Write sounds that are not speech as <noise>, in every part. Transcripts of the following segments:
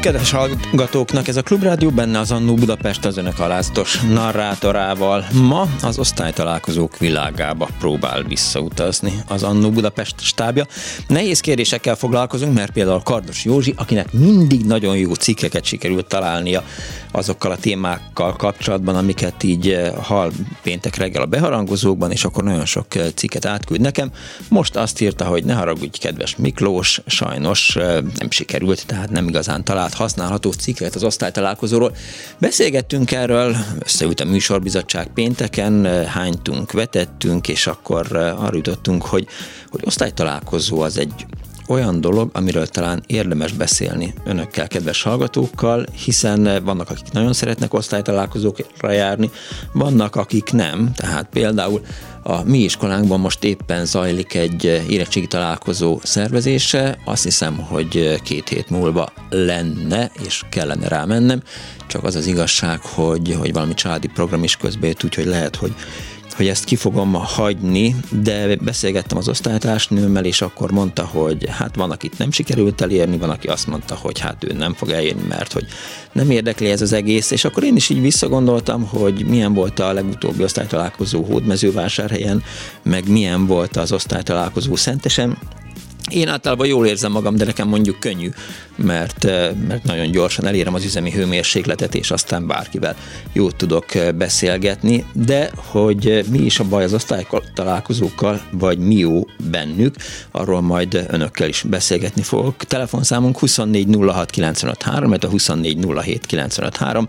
Kedves hallgatóknak! Ez a Klubrádió benne az Annó Budapest az önök aláztos narrátorával. Ma az osztálytalálkozók világába próbál visszautazni az Annó Budapest stábja. Nehéz kérdésekkel foglalkozunk, mert például Kardos Józsi, akinek mindig nagyon jó cikkeket sikerült találnia azokkal a témákkal kapcsolatban, amiket így eh, hal péntek reggel a beharangozókban, és akkor nagyon sok eh, cikket átküld nekem. Most azt írta, hogy ne haragudj, kedves Miklós, sajnos eh, nem sikerült, tehát nem igazán talált használható cikket az osztálytalálkozóról. Beszélgettünk erről, összeült a műsorbizottság pénteken, hánytunk, vetettünk, és akkor arra jutottunk, hogy, hogy osztálytalálkozó az egy olyan dolog, amiről talán érdemes beszélni önökkel, kedves hallgatókkal, hiszen vannak, akik nagyon szeretnek osztálytalálkozókra járni, vannak, akik nem, tehát például a mi iskolánkban most éppen zajlik egy érettségi találkozó szervezése, azt hiszem, hogy két hét múlva lenne, és kellene rá mennem, csak az az igazság, hogy, hogy valami családi program is közben úgyhogy lehet, hogy hogy ezt ki fogom hagyni, de beszélgettem az osztálytársnőmmel, és akkor mondta, hogy hát van, akit nem sikerült elérni, van, aki azt mondta, hogy hát ő nem fog elérni, mert hogy nem érdekli ez az egész, és akkor én is így visszagondoltam, hogy milyen volt a legutóbbi osztálytalálkozó Hódmezővásárhelyen, meg milyen volt az osztálytalálkozó Szentesen, én általában jól érzem magam, de nekem mondjuk könnyű, mert, eh, mert nagyon gyorsan elérem az üzemi hőmérsékletet, és aztán bárkivel jót tudok eh, beszélgetni, de hogy eh, mi is a baj az osztálytalálkozókkal, vagy mi jó bennük, arról majd önökkel is beszélgetni fogok. Telefonszámunk 24 06 95 3, a 24 07 95 3,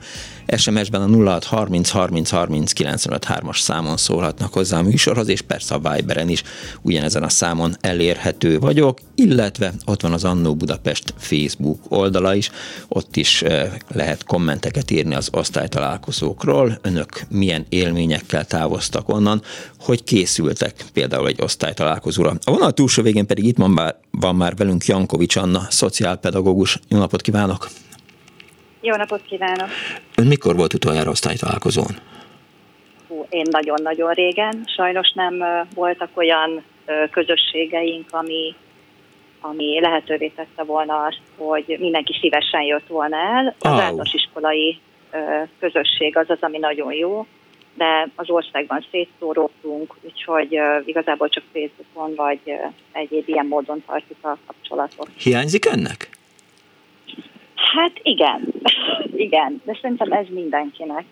SMS-ben a 06 30 30 30 95 3-as számon szólhatnak hozzá a műsorhoz, és persze a Viberen is ugyanezen a számon elérhető vagyok, illetve ott van az Annó Budapest Facebook oldala is, ott is eh, lehet kommenteket írni az osztálytalálkozókról, önök milyen élményekkel távoztak onnan, hogy készültek például egy osztálytalálkozóra. A vonal túlsó végén pedig itt van, bár, van már velünk Jankovics Anna, szociálpedagógus. Jó napot kívánok! Jó napot kívánok! Ön mikor volt utoljára osztálytalálkozón? Hú, én nagyon-nagyon régen. Sajnos nem voltak olyan közösségeink, ami, ami lehetővé tette volna azt, hogy mindenki szívesen jött volna el. Az oh. általános iskolai közösség az az, ami nagyon jó, de az országban szétszóródtunk, úgyhogy igazából csak Facebookon vagy egyéb ilyen módon tartjuk a kapcsolatot. Hiányzik ennek? Hát igen, <laughs> igen, de szerintem ez mindenkinek.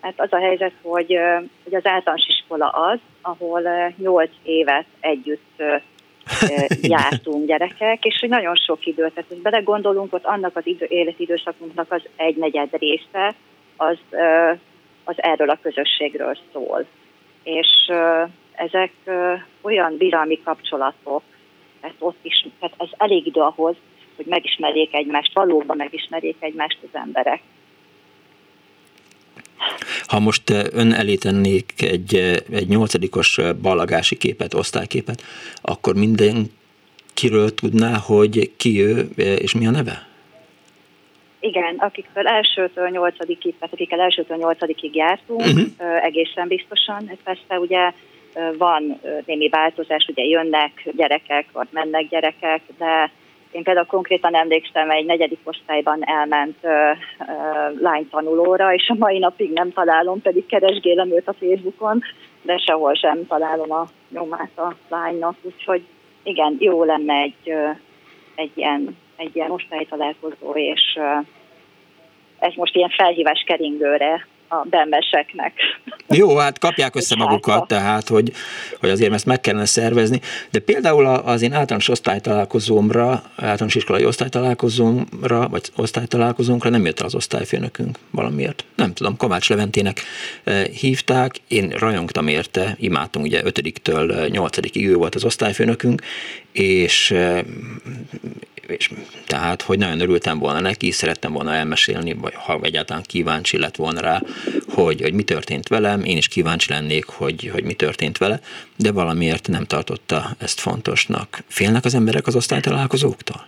Hát az a helyzet, hogy, hogy az általános iskola az, ahol 8 évet együtt <laughs> jártunk gyerekek, és hogy nagyon sok időt, tehát hogy belegondolunk, ott annak az idő, életidőszakunknak az egy negyed része, az, az erről a közösségről szól. És ezek olyan biralmi kapcsolatok, tehát ott is, tehát ez elég idő ahhoz, hogy megismerjék egymást, valóban megismerjék egymást az emberek. Ha most eh, ön elé tennék egy, eh, egy nyolcadikos eh, ballagási képet, osztályképet, akkor mindenkiről tudná, hogy ki ő és mi a neve? Igen, akikről elsőtől nyolcadikig, tehát akikkel elsőtől nyolcadikig jártunk, uh-huh. egészen biztosan. Persze ugye van némi változás, ugye jönnek gyerekek, vagy mennek gyerekek, de én például konkrétan emlékszem, egy negyedik osztályban elment ö, ö, lány tanulóra, és a mai napig nem találom, pedig keresgélem őt a Facebookon, de sehol sem találom a nyomát a lánynak, úgyhogy igen, jó lenne egy, ö, egy ilyen, egy ilyen osztálytalálkozó, és ö, ez most ilyen felhívás keringőre a bemeseknek. Jó, hát kapják össze magukat, tehát, hogy, hogy azért ezt meg kellene szervezni. De például az én általános osztálytalálkozómra, általános iskolai osztálytalálkozómra, vagy osztálytalálkozónkra nem jött el az osztályfőnökünk valamiért. Nem tudom, Kovács Leventének eh, hívták, én rajongtam érte, imádtunk, ugye 5-től 8-ig ő volt az osztályfőnökünk, és eh, és tehát, hogy nagyon örültem volna neki, szerettem volna elmesélni, vagy ha egyáltalán kíváncsi lett volna rá, hogy, hogy mi történt velem, én is kíváncsi lennék, hogy, hogy mi történt vele, de valamiért nem tartotta ezt fontosnak. Félnek az emberek az osztálytalálkozóktól?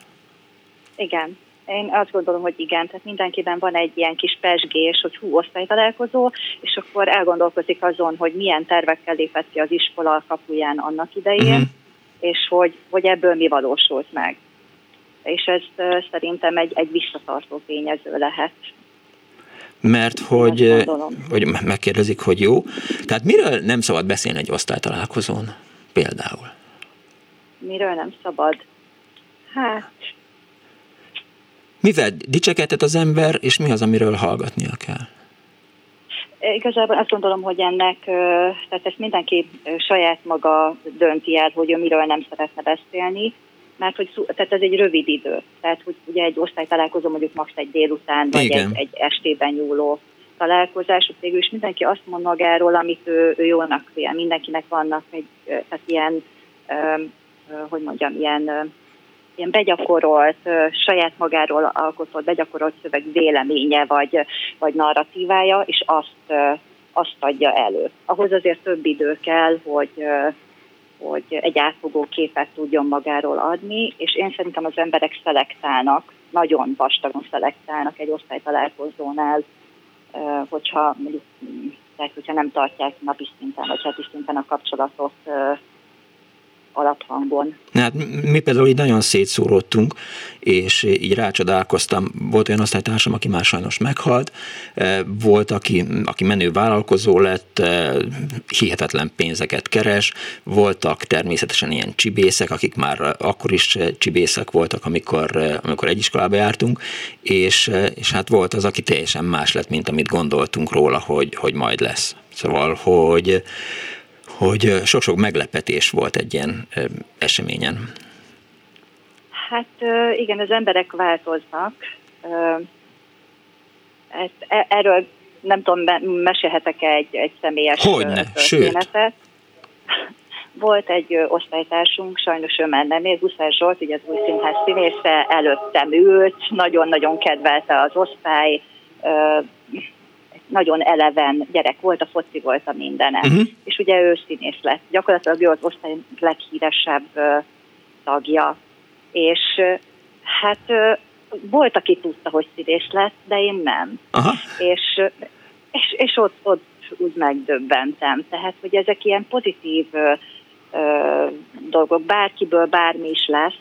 Igen, én azt gondolom, hogy igen, tehát mindenkiben van egy ilyen kis pesgés, hogy hú, osztálytalálkozó, és akkor elgondolkozik azon, hogy milyen tervekkel lépett ki az iskola kapuján annak idején, uh-huh. és hogy, hogy ebből mi valósult meg és ez szerintem egy, egy visszatartó tényező lehet. Mert hogy, hogy megkérdezik, hogy jó. Tehát miről nem szabad beszélni egy osztálytalálkozón például? Miről nem szabad? Hát... Mivel dicsekedhet az ember, és mi az, amiről hallgatnia kell? Igazából azt gondolom, hogy ennek, tehát ezt mindenki saját maga dönti el, hogy ő miről nem szeretne beszélni mert hogy tehát ez egy rövid idő. Tehát, hogy ugye egy osztálytalálkozó mondjuk max. egy délután, vagy egy, egy estében nyúló találkozás, hogy végül is mindenki azt mond magáról, amit ő, ő jónak vél. Mindenkinek vannak egy, tehát ilyen, hogy mondjam, ilyen, ilyen begyakorolt, saját magáról alkotott, begyakorolt szöveg véleménye, vagy, vagy narratívája, és azt, azt adja elő. Ahhoz azért több idő kell, hogy, hogy egy átfogó képet tudjon magáról adni, és én szerintem az emberek szelektálnak, nagyon vastagon szelektálnak egy osztálytalálkozónál, hogyha mondjuk, tehát hogyha nem tartják napi szinten, vagy heti szinten a kapcsolatot alaphangon. Hát mi például így nagyon szétszóródtunk, és így rácsodálkoztam. Volt olyan osztálytársam, aki már sajnos meghalt, e, volt, aki, aki menő vállalkozó lett, e, hihetetlen pénzeket keres, voltak természetesen ilyen csibészek, akik már akkor is csibészek voltak, amikor, amikor egy iskolába jártunk, és, és hát volt az, aki teljesen más lett, mint amit gondoltunk róla, hogy, hogy majd lesz. Szóval, hogy hogy sok-sok meglepetés volt egy ilyen eseményen. Hát igen, az emberek változnak. E, erről nem tudom, mesélhetek-e egy, egy személyes Hogyne, történetet. <laughs> Volt egy osztálytársunk, sajnos ő már nem ér, Guszár Zsolt, ugye az új színház színésze, előttem ült, nagyon-nagyon kedvelte az osztály, nagyon eleven gyerek volt, a foci volt a mindene. Uh-huh. És ugye ő színész lett. Gyakorlatilag ő az osztály leghíresebb uh, tagja. És uh, hát uh, volt, aki tudta, hogy színész lett, de én nem. Aha. És, és, és ott, ott úgy megdöbbentem. Tehát, hogy ezek ilyen pozitív uh, dolgok, bárkiből bármi is lesz,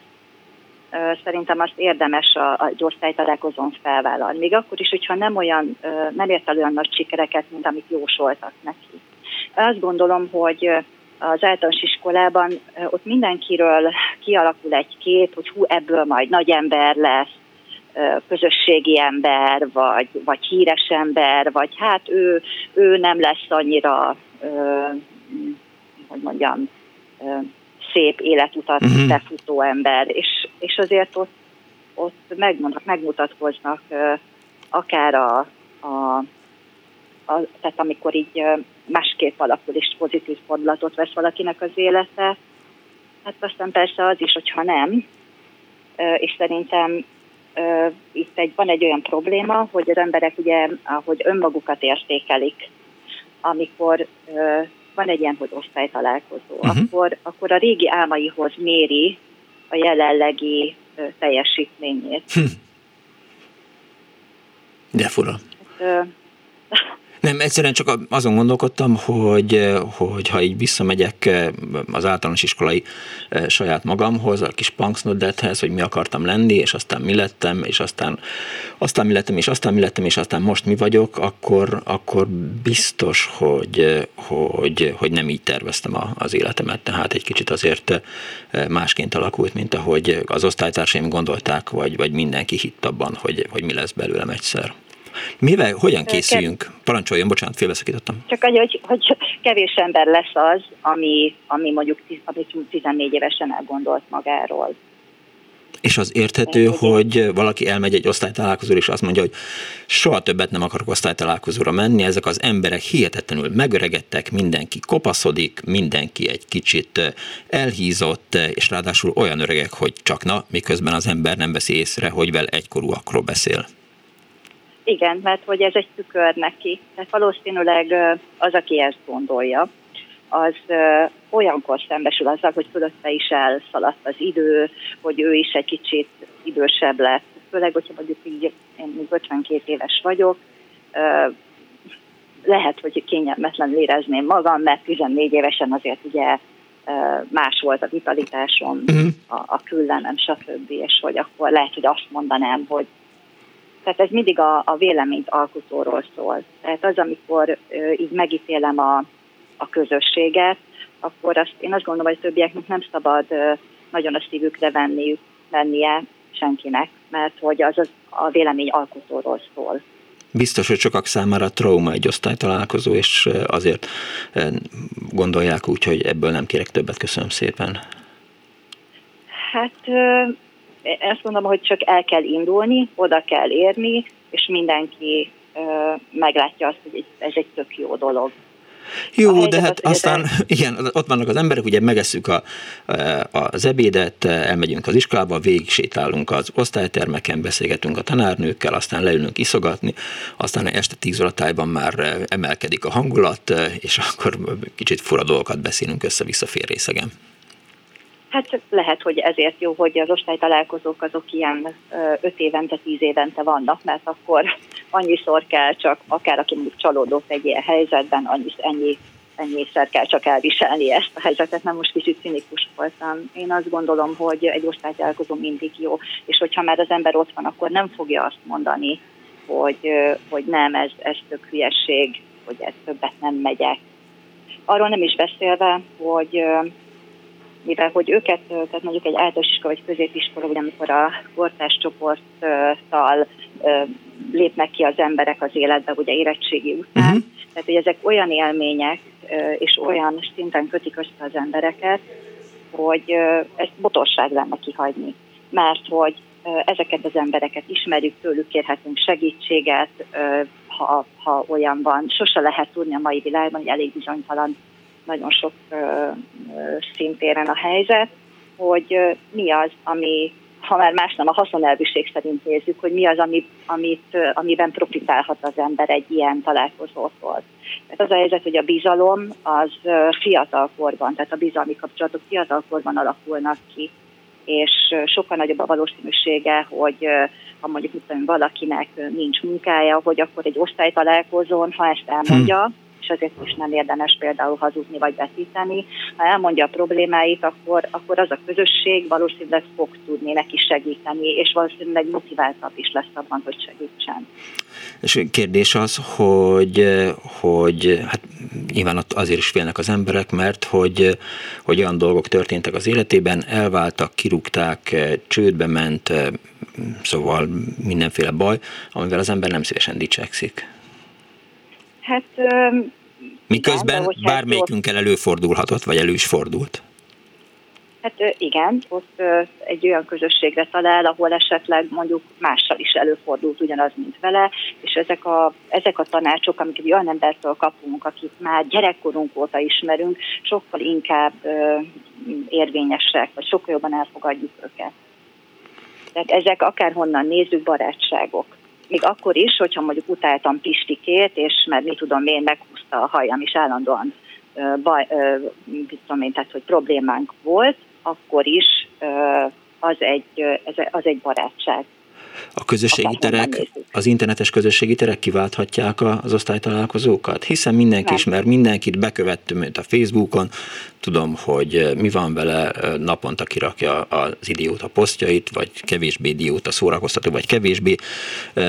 szerintem azt érdemes a, a osztálytalálkozón felvállalni. Még akkor is, hogyha nem olyan, nem ért el olyan nagy sikereket, mint amit jósoltak neki. Azt gondolom, hogy az általános iskolában ott mindenkiről kialakul egy kép, hogy hú, ebből majd nagy ember lesz, közösségi ember, vagy, vagy híres ember, vagy hát ő, ő nem lesz annyira, hogy mondjam, szép életutat uh-huh. befutó ember, és, és azért ott, ott megmutatkoznak akár a, a, a, tehát amikor így másképp alakul és pozitív fordulatot vesz valakinek az élete, hát aztán persze az is, hogyha nem, és szerintem itt egy, van egy olyan probléma, hogy az emberek ugye, hogy önmagukat értékelik, amikor van egy ilyen, hogy osztálytalálkozó, uh-huh. akkor, akkor a régi álmaihoz méri a jelenlegi ö, teljesítményét. Hm. De fura. Hát, ö, nem, egyszerűen csak azon gondolkodtam, hogy, hogy ha így visszamegyek eh, az általános iskolai eh, saját magamhoz, a kis punksnodethez, hogy mi akartam lenni, és aztán mi lettem, és aztán, aztán mi lettem, és aztán mi lettem, és aztán most mi vagyok, akkor, akkor biztos, hogy, hogy, hogy nem így terveztem az életemet. Tehát egy kicsit azért eh, másként alakult, mint ahogy az osztálytársaim gondolták, vagy, vagy mindenki hitt abban, hogy, hogy mi lesz belőlem egyszer. Mivel, hogyan készüljünk? Parancsoljon, bocsánat, félbeszakítottam. Csak annyi, hogy, hogy kevés ember lesz az, ami, ami mondjuk ami 14 évesen elgondolt magáról. És az érthető, hogy valaki elmegy egy osztálytalálkozóra, és azt mondja, hogy soha többet nem akarok osztálytalálkozóra menni, ezek az emberek hihetetlenül megöregedtek, mindenki kopaszodik, mindenki egy kicsit elhízott, és ráadásul olyan öregek, hogy csak na, miközben az ember nem veszi észre, hogy vel egykorúakról beszél. Igen, mert hogy ez egy tükör neki. Tehát valószínűleg az, aki ezt gondolja, az olyankor szembesül azzal, hogy fölötte is elszaladt az idő, hogy ő is egy kicsit idősebb lett. Főleg, hogyha mondjuk így, én még 52 éves vagyok, lehet, hogy kényelmetlen érezném magam, mert 14 évesen azért ugye más volt a vitalitásom, uh-huh. a, a küllenem, stb. És hogy akkor lehet, hogy azt mondanám, hogy tehát ez mindig a, a véleményt alkotóról szól. Tehát az, amikor így megítélem a, a közösséget, akkor azt, én azt gondolom, hogy a többieknek nem szabad nagyon a szívükre venni, vennie senkinek, mert hogy az, az a vélemény alkotóról szól. Biztos, hogy sokak számára trauma egy osztálytalálkozó, és azért gondolják úgy, hogy ebből nem kérek többet. Köszönöm szépen. Hát ezt mondom, hogy csak el kell indulni, oda kell érni, és mindenki meglátja azt, hogy ez egy tök jó dolog. Jó, de hát az, aztán, de... igen, ott vannak az emberek, ugye megesszük a, az ebédet, elmegyünk az iskolába, végig sétálunk az osztálytermeken, beszélgetünk a tanárnőkkel, aztán leülünk iszogatni, aztán este tíz óra tájban már emelkedik a hangulat, és akkor kicsit fura dolgokat beszélünk össze-vissza fél részegen. Hát lehet, hogy ezért jó, hogy az osztálytalálkozók azok ilyen öt évente, tíz évente vannak, mert akkor annyiszor kell csak, akár aki mondjuk csalódott egy ilyen helyzetben, annyi, ennyi, ennyiszer kell csak elviselni ezt a helyzetet, mert most kicsit cinikus voltam. Én azt gondolom, hogy egy osztálytalálkozó mindig jó, és hogyha már az ember ott van, akkor nem fogja azt mondani, hogy, hogy nem, ez, ez tök hülyeség, hogy ez többet nem megyek. Arról nem is beszélve, hogy mivel hogy őket, tehát mondjuk egy általános iskola vagy középiskola, vagy amikor a kortás csoporttal lépnek ki az emberek az életbe, ugye érettségi után. Uh-huh. Tehát, hogy ezek olyan élmények, és olyan szinten kötik össze az embereket, hogy ezt botorság lenne kihagyni. Mert hogy ezeket az embereket ismerjük, tőlük kérhetünk segítséget, ha, ha olyan van. Sose lehet tudni a mai világban, hogy elég bizonytalan nagyon sok szintéren a helyzet, hogy mi az, ami, ha már más nem a haszonelvűség szerint nézzük, hogy mi az, ami, amit, amiben profitálhat az ember egy ilyen találkozótól. Tehát az a helyzet, hogy a bizalom az fiatalkorban, tehát a bizalmi kapcsolatok fiatalkorban alakulnak ki, és sokkal nagyobb a valószínűsége, hogy ha mondjuk mit valakinek nincs munkája, hogy akkor egy osztálytalálkozón, ha ezt elmondja, hm és azért is nem érdemes például hazudni vagy vetíteni. Ha elmondja a problémáit, akkor, akkor az a közösség valószínűleg fog tudni neki segíteni, és valószínűleg motiváltabb is lesz abban, hogy segítsen. És kérdés az, hogy, hogy hát nyilván azért is félnek az emberek, mert hogy, hogy olyan dolgok történtek az életében, elváltak, kirúgták, csődbe ment, szóval mindenféle baj, amivel az ember nem szívesen dicsekszik. Hát Miközben igen, bármelyikünkkel előfordulhatott, vagy elő is fordult. Hát igen, ott egy olyan közösségre talál, ahol esetleg mondjuk mással is előfordult ugyanaz, mint vele, és ezek a, ezek a tanácsok, amiket olyan embertől kapunk, akit már gyerekkorunk óta ismerünk, sokkal inkább érvényesek, vagy sokkal jobban elfogadjuk őket. Tehát ezek akárhonnan nézzük, barátságok még akkor is, hogyha mondjuk utáltam Pistikét, és mert mi tudom én, meghúzta a hajam, és állandóan baj, tudom én, tehát, hogy problémánk volt, akkor is az egy, az egy barátság. A közösségi terek, az internetes közösségi terek kiválthatják az osztálytalálkozókat? Hiszen mindenki Nem. ismer mindenkit, bekövettem őt a Facebookon, tudom, hogy mi van vele, naponta kirakja az idióta posztjait, vagy kevésbé idióta szórakoztató, vagy kevésbé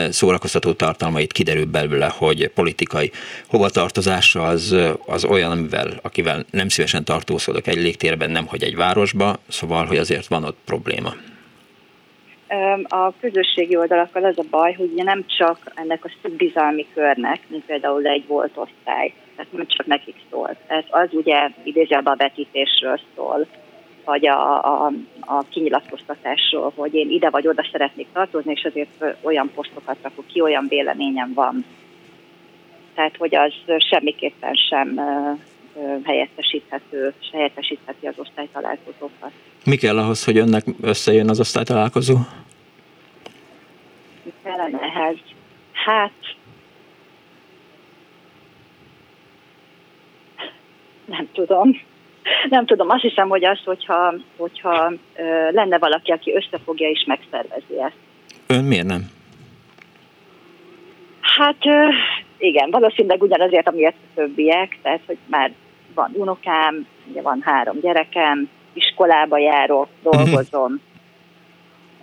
szórakoztató tartalmait kiderül belőle, hogy politikai hovatartozása az, az olyan, amivel, akivel nem szívesen tartózkodok egy légtérben, nem hogy egy városba, szóval, hogy azért van ott probléma. A közösségi oldalakkal az a baj, hogy ugye nem csak ennek a szübbizalmi körnek, mint például egy volt osztály, tehát nem csak nekik szól. Tehát az ugye idézőjelben a vetítésről szól, vagy a, a, a kinyilatkoztatásról, hogy én ide vagy oda szeretnék tartozni, és azért olyan posztokat rakok ki, olyan véleményem van. Tehát, hogy az semmiképpen sem helyettesíthető, és helyettesítheti az osztálytalálkozókat. Mi kell ahhoz, hogy önnek összejön az osztálytalálkozó? Kellene ehhez? Hát, nem tudom. Nem tudom, azt hiszem, hogy az, hogyha, hogyha ö, lenne valaki, aki összefogja és megszervezi ezt. Ön miért nem? Hát ö, igen, valószínűleg ugyanazért, amiért a többiek, tehát hogy már van unokám, ugye van három gyerekem, iskolába járok, dolgozom.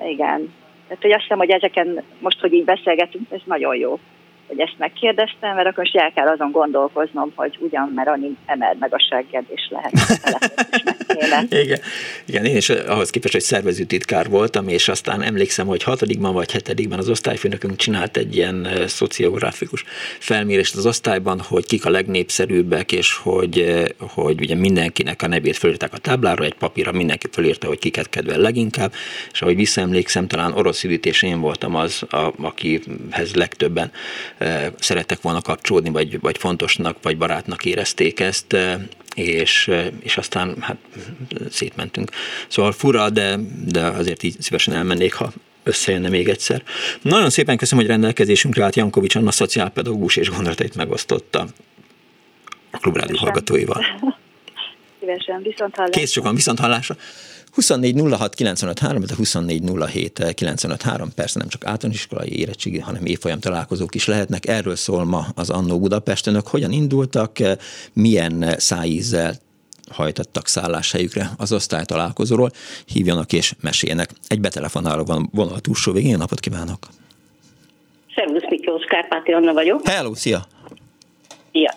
Igen. Tehát, hogy azt hiszem, hogy ezeken most, hogy így beszélgetünk, ez nagyon jó hogy ezt megkérdeztem, mert akkor most el kell azon gondolkoznom, hogy ugyan, mert annyi emeld meg a segged, és lehet igen, igen, én is ahhoz képest, hogy szervezőtitkár voltam, és aztán emlékszem, hogy hatodikban vagy hetedikben az osztályfőnökünk csinált egy ilyen szociográfikus felmérést az osztályban, hogy kik a legnépszerűbbek, és hogy, hogy ugye mindenkinek a nevét fölírták a táblára, egy papírra mindenki fölírta, hogy kiket kedvel leginkább, és ahogy visszaemlékszem, talán orosz üdítés én voltam az, a, akihez legtöbben szerettek volna kapcsolódni, vagy, vagy fontosnak, vagy barátnak érezték ezt, és, és aztán hát szétmentünk. Szóval fura, de, de azért így szívesen elmennék, ha összejönne még egyszer. Nagyon szépen köszönöm, hogy rendelkezésünkre állt Jankovics Anna szociálpedagógus és gondolatait megosztotta a Klubrádió hallgatóival. <laughs> Szívesen, viszont hallásra. Kész sokan, viszont hallásra. 24 06 953, de 24 07 953, persze nem csak általános iskolai érettségi, hanem évfolyam találkozók is lehetnek. Erről szól ma az Annó Budapest. Önök hogyan indultak, milyen szájízzel hajtattak szálláshelyükre az osztálytalálkozóról, hívjanak és meséljenek. Egy betelefonáló van vonal túlsó végén, napot kívánok! Szervusz Miklós, Kárpáti Anna vagyok. Hello, szia! Ja.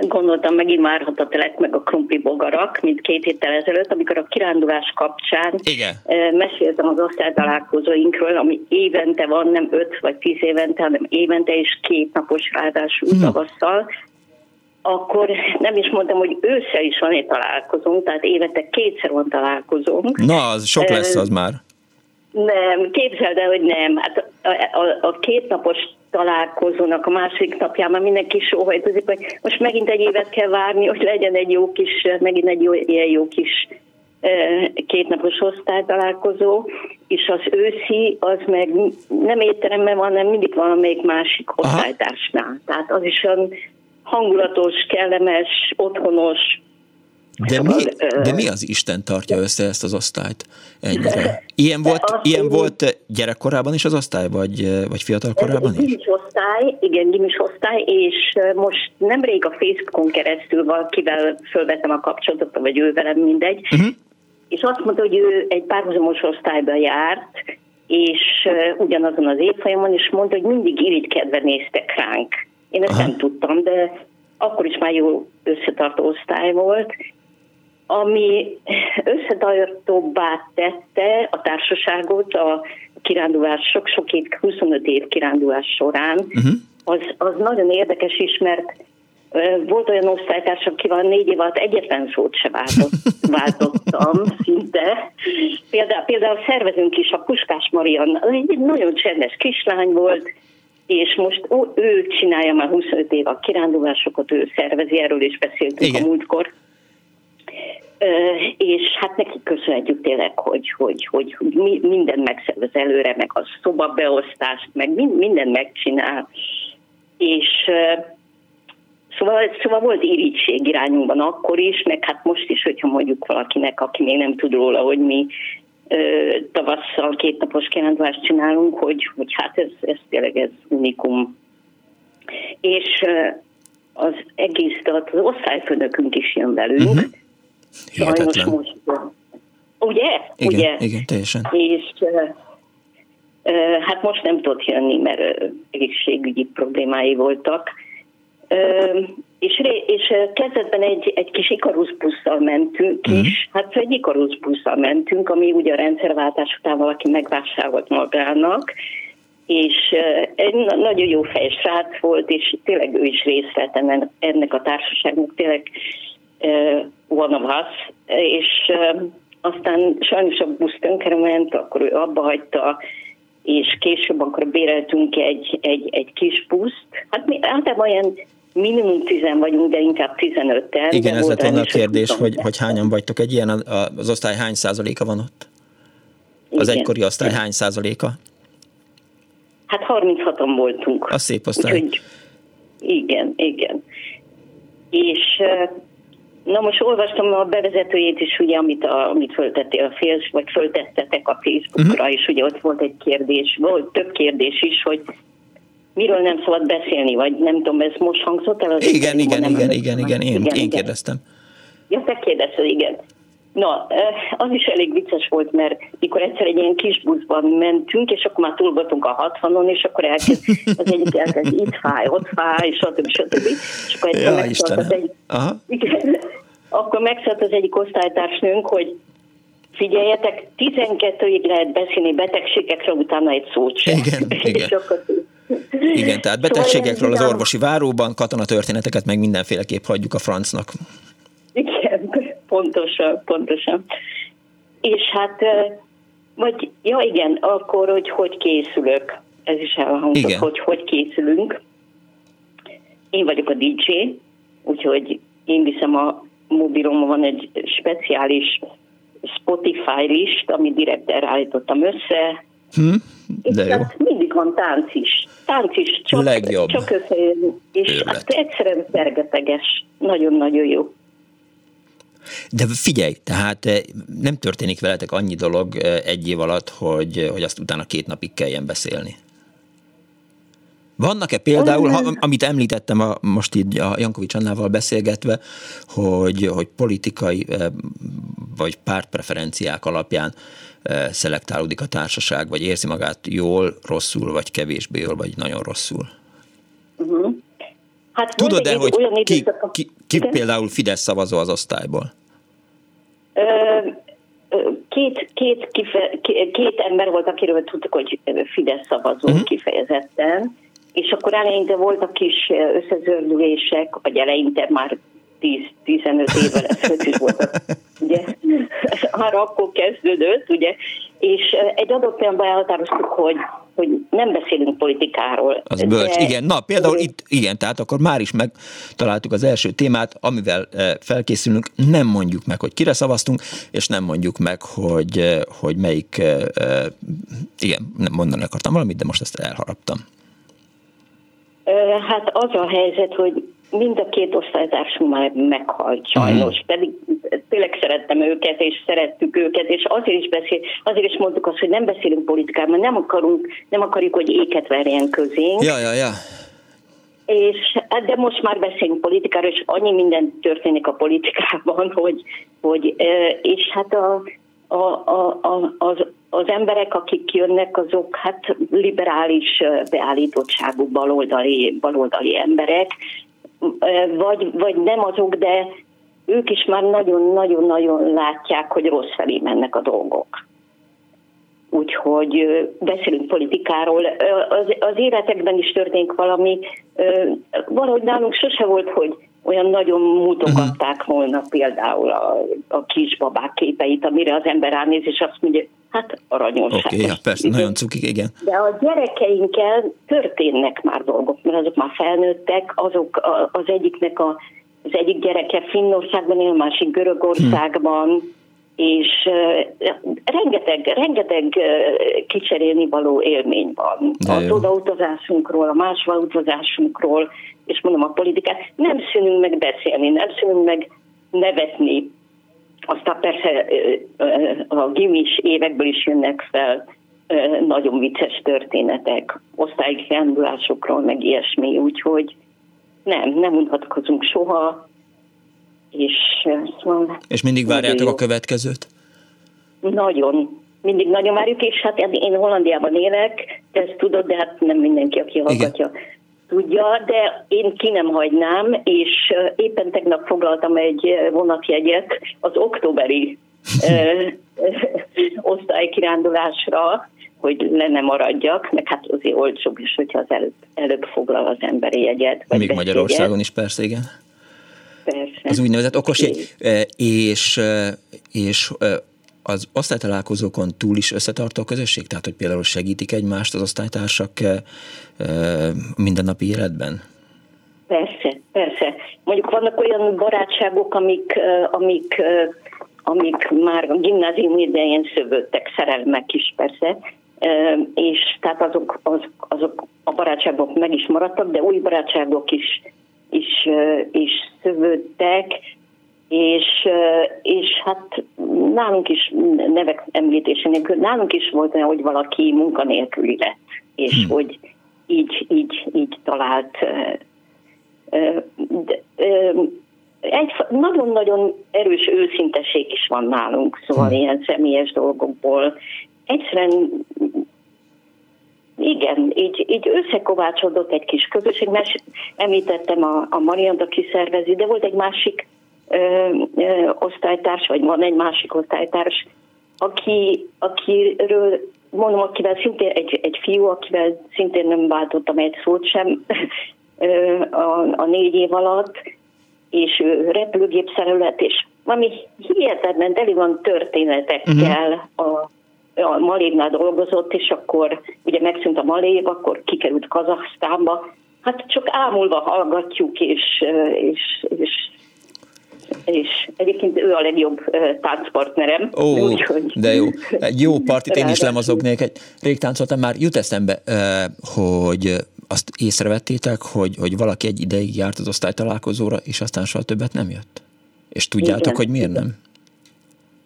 Gondoltam, megint várhatatlek meg a krumpli bogarak, mint két héttel ezelőtt, amikor a kirándulás kapcsán Igen. meséltem az osztálytalálkozóinkról, ami évente van, nem öt vagy tíz évente, hanem évente és két napos ráadásul hmm. tavasszal, akkor nem is mondtam, hogy ősszel is van egy találkozónk, tehát évente kétszer van találkozónk. Na, az sok lesz az már. Nem, képzeld el, hogy nem. Hát a, a, a kétnapos találkozónak a másik napján már mindenki sóhajtozik, hogy most megint egy évet kell várni, hogy legyen egy jó kis, megint egy jó, ilyen jó kis kétnapos osztálytalálkozó, és az őszi, az meg nem étteremben van, hanem mindig valamelyik másik osztálytársnál. Tehát az is olyan hangulatos, kellemes, otthonos, de mi, de mi az Isten tartja össze ezt az osztályt ennyire? Ilyen volt, ilyen volt gyerekkorában is az osztály, vagy, vagy fiatal korában is? Gimis osztály, igen, gimis osztály, és most nemrég a Facebookon keresztül valakivel fölvettem a kapcsolatot, vagy ő velem mindegy, uh-huh. és azt mondta, hogy ő egy párhuzamos osztályba járt, és ugyanazon az évfolyamon, és mondta, hogy mindig irigykedve néztek ránk. Én ezt Aha. nem tudtam, de akkor is már jó összetartó osztály volt, ami összetartóbbá tette a társaságot a kirándulás, sok-sok év, 25 év kirándulás során, uh-huh. az, az nagyon érdekes is, mert volt olyan osztálytárs, akivel négy év alatt egyetlen szót se váltott, <laughs> váltottam szinte. Például, például szervezünk is a Puskás Marian, egy nagyon csendes kislány volt, és most ó, ő csinálja már 25 év a kirándulásokat, ő szervezi, erről is beszéltünk Igen. a múltkor és hát neki köszönhetjük tényleg, hogy, hogy, hogy, hogy minden megszervez előre, meg a szobabeosztást, meg minden megcsinál, és Szóval, szóval volt irítség irányunkban akkor is, meg hát most is, hogyha mondjuk valakinek, aki még nem tud róla, hogy mi tavasszal kétnapos kirándvást csinálunk, hogy, hogy hát ez, ez tényleg ez unikum. És az egész, tehát az osztályfőnökünk is jön velünk, uh-huh Hihetetlen. most, ugye? Igen, ugye? igen, teljesen. És hát most nem tudott jönni, mert egészségügyi problémái voltak. és, és kezdetben egy, egy kis Ikarusz busszal mentünk, kis, uh-huh. hát egy busszal mentünk, ami ugye a rendszerváltás után valaki megvásárolt magának, és egy nagyon jó fej srác volt, és tényleg ő is részt vett ennek a társaságnak, tényleg one of us, és aztán sajnos a busz ment, akkor ő abba hagyta, és később akkor béreltünk egy, egy, egy kis buszt. Hát mi általában olyan minimum 10 vagyunk, de inkább 15-tel. Igen, ez lett volna a kérdés, hogy, hogy hányan vagytok. Egy ilyen, az osztály hány százaléka van ott? Az Igen. egykori osztály hány százaléka? Hát 36-on voltunk. A szép osztály. Úgyhogy, igen, igen. És na most olvastam a bevezetőjét is, ugye, amit, a, amit föltettél a fél, vagy föltettetek a Facebookra, uh-huh. és ugye ott volt egy kérdés, volt több kérdés is, hogy miről nem szabad beszélni, vagy nem tudom, ez most hangzott el? Az igen, igen, igen, igen, igen, igen, én, igen, én kérdeztem. Ja, te kérdezted, igen. Na, az is elég vicces volt, mert mikor egyszer egy ilyen kis buszban mentünk, és akkor már túlgatunk a 60-on, és akkor elkezd, az egyik elkezd itt fáj, ott fáj, stb. stb. És akkor egyszer ja, megszállt az egyik, igen, akkor megszállt az egyik osztálytársnőnk, hogy figyeljetek, 12-ig lehet beszélni betegségekre, utána egy szót sem. Igen, <laughs> igen. Igen, tehát szóval betegségekről az orvosi váróban, katonatörténeteket meg mindenféleképp hagyjuk a francnak. Igen, pontosan, pontosan. És hát, vagy, ja igen, akkor, hogy hogy készülök, ez is elhangzott, igen. hogy hogy készülünk. Én vagyok a DJ, úgyhogy én viszem a mobilomon van egy speciális Spotify list, amit direkt elállítottam össze. Hm, de jó. mindig van tánc is. Tánc is, csak, Legjobb. csak összejön. És hát egyszerűen szergeteges. Nagyon-nagyon jó. De figyelj, tehát eh, nem történik veletek annyi dolog eh, egy év alatt, hogy, hogy azt utána két napig kelljen beszélni. Vannak-e például, ha, amit említettem a, most így a Jankovics Annával beszélgetve, hogy, hogy politikai eh, vagy pártpreferenciák alapján szelektálódik a társaság, vagy érzi magát jól, rosszul, vagy kevésbé jól, vagy nagyon rosszul? Hát Tudod-e, hogy ki, ki, ki, ki például Fidesz szavazó az osztályból? két, két, kife, két ember volt, akiről tudtuk, hogy Fidesz szavazó uh-huh. kifejezetten, és akkor eleinte voltak kis összezördülések, vagy eleinte már 10-15 évvel ezelőtt volt, ugye, <laughs> arra akkor kezdődött, ugye, és egy adott pillanatban elhatároztuk, hogy, hogy nem beszélünk politikáról. Az de... bölcs, igen. Na, például itt, igen, tehát akkor már is megtaláltuk az első témát, amivel felkészülünk, nem mondjuk meg, hogy kire szavaztunk, és nem mondjuk meg, hogy, hogy melyik, igen, nem mondani akartam valamit, de most ezt elharaptam. Hát az a helyzet, hogy mind a két osztálytársunk már meghalt sajnos, mm. pedig tényleg szerettem őket, és szerettük őket, és azért is beszél, azért is mondtuk azt, hogy nem beszélünk politikáról, mert nem akarunk, nem akarjuk, hogy éket verjen közénk. Ja, ja, ja. És, hát de most már beszélünk politikáról, és annyi minden történik a politikában, <laughs> hogy, hogy és hát a, a, a, a, az, az emberek, akik jönnek, azok hát liberális beállítottságú baloldali, baloldali emberek, vagy, vagy nem azok, de ők is már nagyon-nagyon-nagyon látják, hogy rossz felé mennek a dolgok. Úgyhogy beszélünk politikáról. Az, az életekben is történik valami. Valahogy nálunk sose volt, hogy olyan nagyon mutogatták volna például a, a kisbabák képeit, amire az ember ránéz, és azt mondja, hát aranyos. Oké, okay, ja, persze, nagyon cukik, igen. De a gyerekeinkkel történnek már dolgok, mert azok már felnőttek, azok az egyiknek a, az egyik gyereke Finnországban él, másik Görögországban, hm. És uh, rengeteg, rengeteg uh, kicserélni való élmény van. De az odautazásunkról, a másval utazásunkról, és mondom a politikát, nem szűnünk meg beszélni, nem szűnünk meg nevetni, aztán persze a gimis évekből is jönnek fel nagyon vicces történetek, osztályi kiándulásokról, meg ilyesmi, úgyhogy nem, nem unatkozunk soha, és szóval... És mindig várjátok a következőt? Nagyon, mindig nagyon várjuk, és hát én Hollandiában élek, te ezt tudod, de hát nem mindenki, aki hallgatja. Igen tudja, de én ki nem hagynám, és éppen tegnap foglaltam egy vonatjegyet az októberi <laughs> osztálykirándulásra, hogy le ne maradjak, meg hát azért olcsóbb is, hogyha az előbb, előbb foglal az emberi jegyet. Még Magyarországon is persze, igen. Persze. Az úgynevezett okos jegy. És, és az osztálytalálkozókon túl is összetartó a közösség? Tehát, hogy például segítik egymást az osztálytársak mindennapi életben? Persze, persze. Mondjuk vannak olyan barátságok, amik, amik, amik már a gimnázium idején szövődtek, szerelmek is persze, és tehát azok, az, azok a barátságok meg is maradtak, de új barátságok is, is, is szövődtek, és, és hát nálunk is nevek említésének, nálunk is volt olyan, hogy valaki munkanélküli lett, és hmm. hogy így, így, így talált de, egy nagyon-nagyon erős őszinteség is van nálunk, szóval hmm. ilyen személyes dolgokból. Egyszerűen igen, így, így összekovácsodott egy kis közösség, mert említettem a, a Mariant, aki szervezi, de volt egy másik ö, ö, osztálytárs, vagy van egy másik osztálytárs, aki, akiről mondom, akivel szintén egy, egy fiú, akivel szintén nem váltottam egy szót sem ö, a, a négy év alatt, és ő repülőgép szerelet, és valami hihetetlen teli van történetekkel uh-huh. a a Malévnál dolgozott, és akkor ugye megszűnt a Malév, akkor kikerült Kazaksztánba. Hát csak ámulva hallgatjuk, és, és, és és egyébként ő a legjobb táncpartnerem. Ó, úgyhogy... de jó. Egy jó partit én is lemazognék. Egy, rég táncoltam már, jut eszembe, hogy azt észrevettétek, hogy, hogy valaki egy ideig járt az osztálytalálkozóra, és aztán soha többet nem jött? És tudjátok, Igen. hogy miért nem?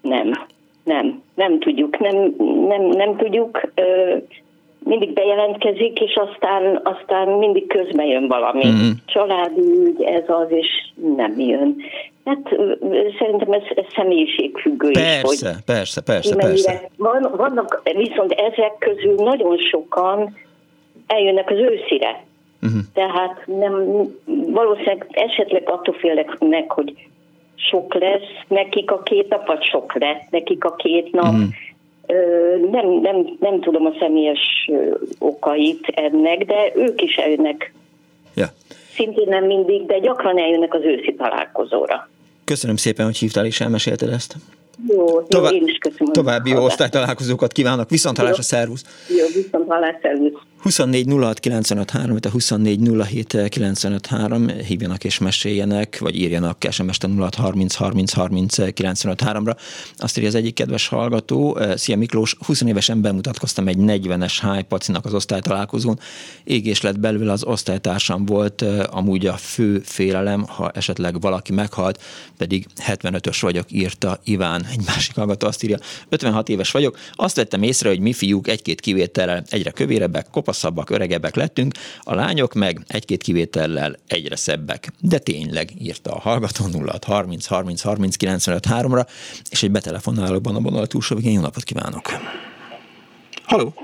Nem, nem, nem tudjuk, nem, nem, nem tudjuk mindig bejelentkezik, és aztán, aztán mindig közben jön valami. Mm-hmm. Családi ügy, ez az, és nem jön. Hát szerintem ez, ez személyiségfüggő persze, is. Hogy persze, persze, persze. Van, vannak viszont ezek közül nagyon sokan eljönnek az őszire. Uh-huh. Tehát nem, valószínűleg esetleg attól félnek, hogy sok lesz nekik a két nap, vagy sok lett nekik a két nap. Uh-huh nem, nem, nem tudom a személyes okait ennek, de ők is eljönnek. Ja. Szintén nem mindig, de gyakran eljönnek az őszi találkozóra. Köszönöm szépen, hogy hívtál és elmesélted ezt. Jó, Tovább, jó, én is köszönöm. További jó osztálytalálkozókat kívánok. Viszont hallásra, szervusz! Jó, viszont hallásra, szervusz! 24 06 953, a 24 07 953, hívjanak és meséljenek, vagy írjanak SMS-t a 06 30 30 30 953-ra. Azt írja az egyik kedves hallgató, Szia Miklós, 20 évesen bemutatkoztam egy 40-es hájpacinak az osztálytalálkozón. Égés lett belőle az osztálytársam volt, amúgy a fő félelem, ha esetleg valaki meghalt, pedig 75-ös vagyok, írta Iván. Egy másik hallgató azt írja, 56 éves vagyok, azt vettem észre, hogy mi fiúk egy-két kivételrel egyre kövérebbek, kopaszabbak, öregebbek lettünk, a lányok meg egy-két kivétellel egyre szebbek. De tényleg, írta a hallgató 0 30 30 30 95 3-ra, és egy betelefonálóban a vonal túlsó végén. Jó napot kívánok! Halló!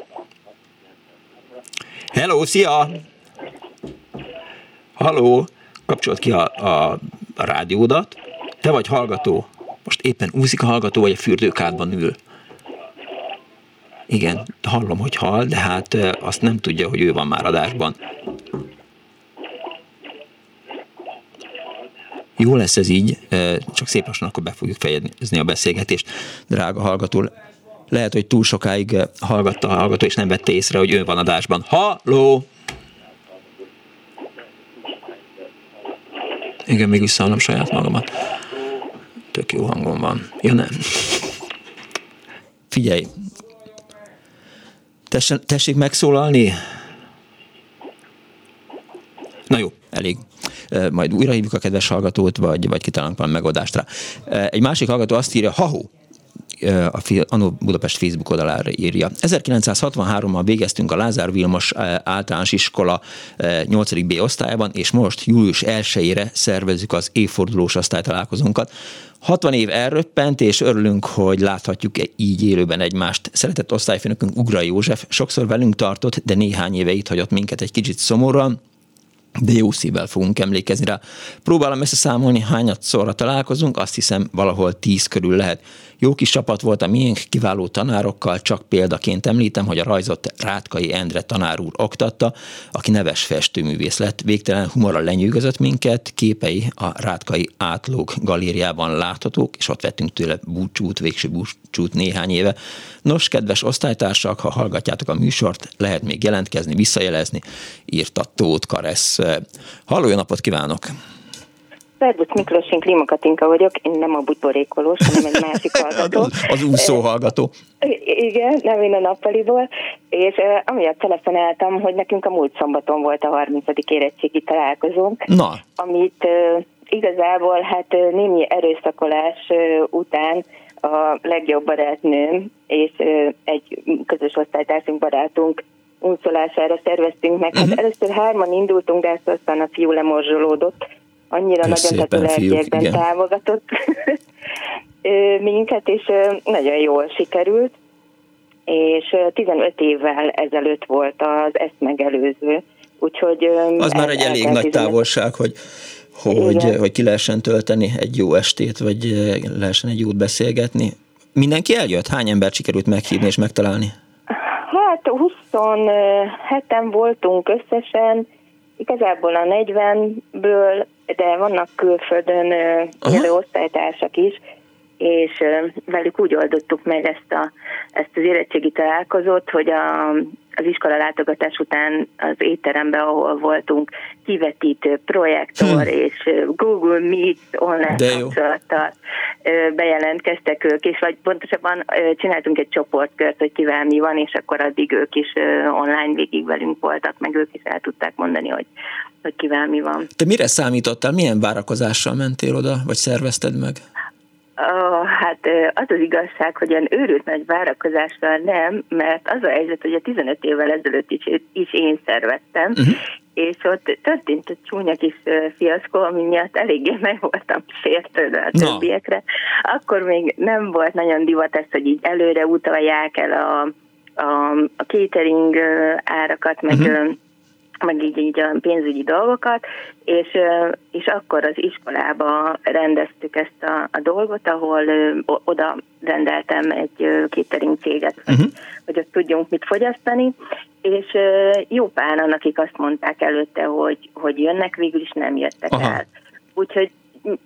Hello, szia! Halló! Kapcsolt ki a, a, a rádiódat. Te vagy hallgató. Most éppen úszik a hallgató, vagy a fürdőkádban ül. Igen, hallom, hogy hall, de hát azt nem tudja, hogy ő van már adásban. Jó lesz ez így, csak szép lassan akkor be fogjuk fejezni a beszélgetést. Drága hallgató, lehet, hogy túl sokáig hallgatta a hallgató, és nem vette észre, hogy ő van adásban. Halló! Igen, még visszahallom saját magamat. Tök jó hangom van. Ja nem. Figyelj, tessék megszólalni? Na jó, elég. Majd újra hívjuk a kedves hallgatót, vagy, vagy kitalálunk valami megoldást rá. Egy másik hallgató azt írja, ha-hó, a Anó Budapest Facebook oldalára írja. 1963-ban végeztünk a Lázár Vilmos általános iskola 8. B osztályában, és most július 1-ére szervezzük az évfordulós osztálytalálkozónkat. 60 év elröppent, és örülünk, hogy láthatjuk így élőben egymást. Szeretett osztályfőnökünk Ugra József sokszor velünk tartott, de néhány éve itt hagyott minket egy kicsit szomorúan, de jó szívvel fogunk emlékezni rá. Próbálom összeszámolni, hányat szorra találkozunk, azt hiszem valahol tíz körül lehet. Jó kis csapat volt a miénk, kiváló tanárokkal, csak példaként említem, hogy a rajzot Rátkai Endre tanár úr oktatta, aki neves festőművész lett, végtelen humorral lenyűgözött minket, képei a Rátkai Átlók galériában láthatók, és ott vettünk tőle búcsút, végső búcsút néhány éve. Nos, kedves osztálytársak, ha hallgatjátok a műsort, lehet még jelentkezni, visszajelezni, írta Tóth Karesz. Halló, jó napot kívánok! Szervusz Miklós, én Klímakatinka vagyok, én nem a buborékolós, hanem egy másik <laughs> hallgató. az, az úszó hallgató. Igen, nem én a nappaliból, és uh, amiatt telefonáltam, hogy nekünk a múlt szombaton volt a 30. érettségi találkozónk, Na. amit uh, igazából hát uh, némi erőszakolás uh, után a legjobb barátnőm és uh, egy közös osztálytársunk barátunk úszolására szerveztünk meg. Hát uh-huh. először hárman indultunk, de aztán a fiú lemorzsolódott, annyira Ez nagyon szépen, lelkiekben fiúk, igen. támogatott <laughs> minket, és nagyon jól sikerült. És 15 évvel ezelőtt volt az ezt megelőző, úgyhogy... Az már egy elég nagy távolság, hogy, hogy, Igen. hogy ki lehessen tölteni egy jó estét, vagy lehessen egy jót beszélgetni. Mindenki eljött? Hány embert sikerült meghívni és megtalálni? Hát 27-en voltunk összesen, igazából a 40-ből, de vannak külföldön élő osztálytársak is, és velük úgy oldottuk meg ezt, a, ezt az érettségi találkozót, hogy a, az iskola látogatás után az étteremben, ahol voltunk, kivetítő, projektor Hm. és Google Meet online kapcsolattal bejelentkeztek ők, és vagy pontosabban csináltunk egy csoportkört, hogy kivel mi van, és akkor addig ők is online végig velünk voltak, meg ők is el tudták mondani, hogy, hogy kivel mi van. Te mire számítottál? Milyen várakozással mentél oda, vagy szervezted meg? Uh, hát az az igazság, hogy olyan őrült nagy várakozással nem, mert az a helyzet, hogy a 15 évvel ezelőtt is, is én szerveztem, Uh-huh. és ott történt egy csúnya kis fiaszkó, ami miatt eléggé <laughs> meg voltam sértődve a többiekre. Akkor még nem volt nagyon divat ez, hogy így előre utalják el a, a, a catering árakat, meg, Mhm. uh-huh. Meg így, így a pénzügyi dolgokat, és, és akkor az iskolába rendeztük ezt a, a dolgot, ahol o- oda rendeltem egy catering céget, hogy, Mhm. hogy ott tudjunk mit fogyasztani, és jó páran, akik azt mondták előtte, hogy, hogy jönnek, végül is nem jöttek Aha. el. Úgyhogy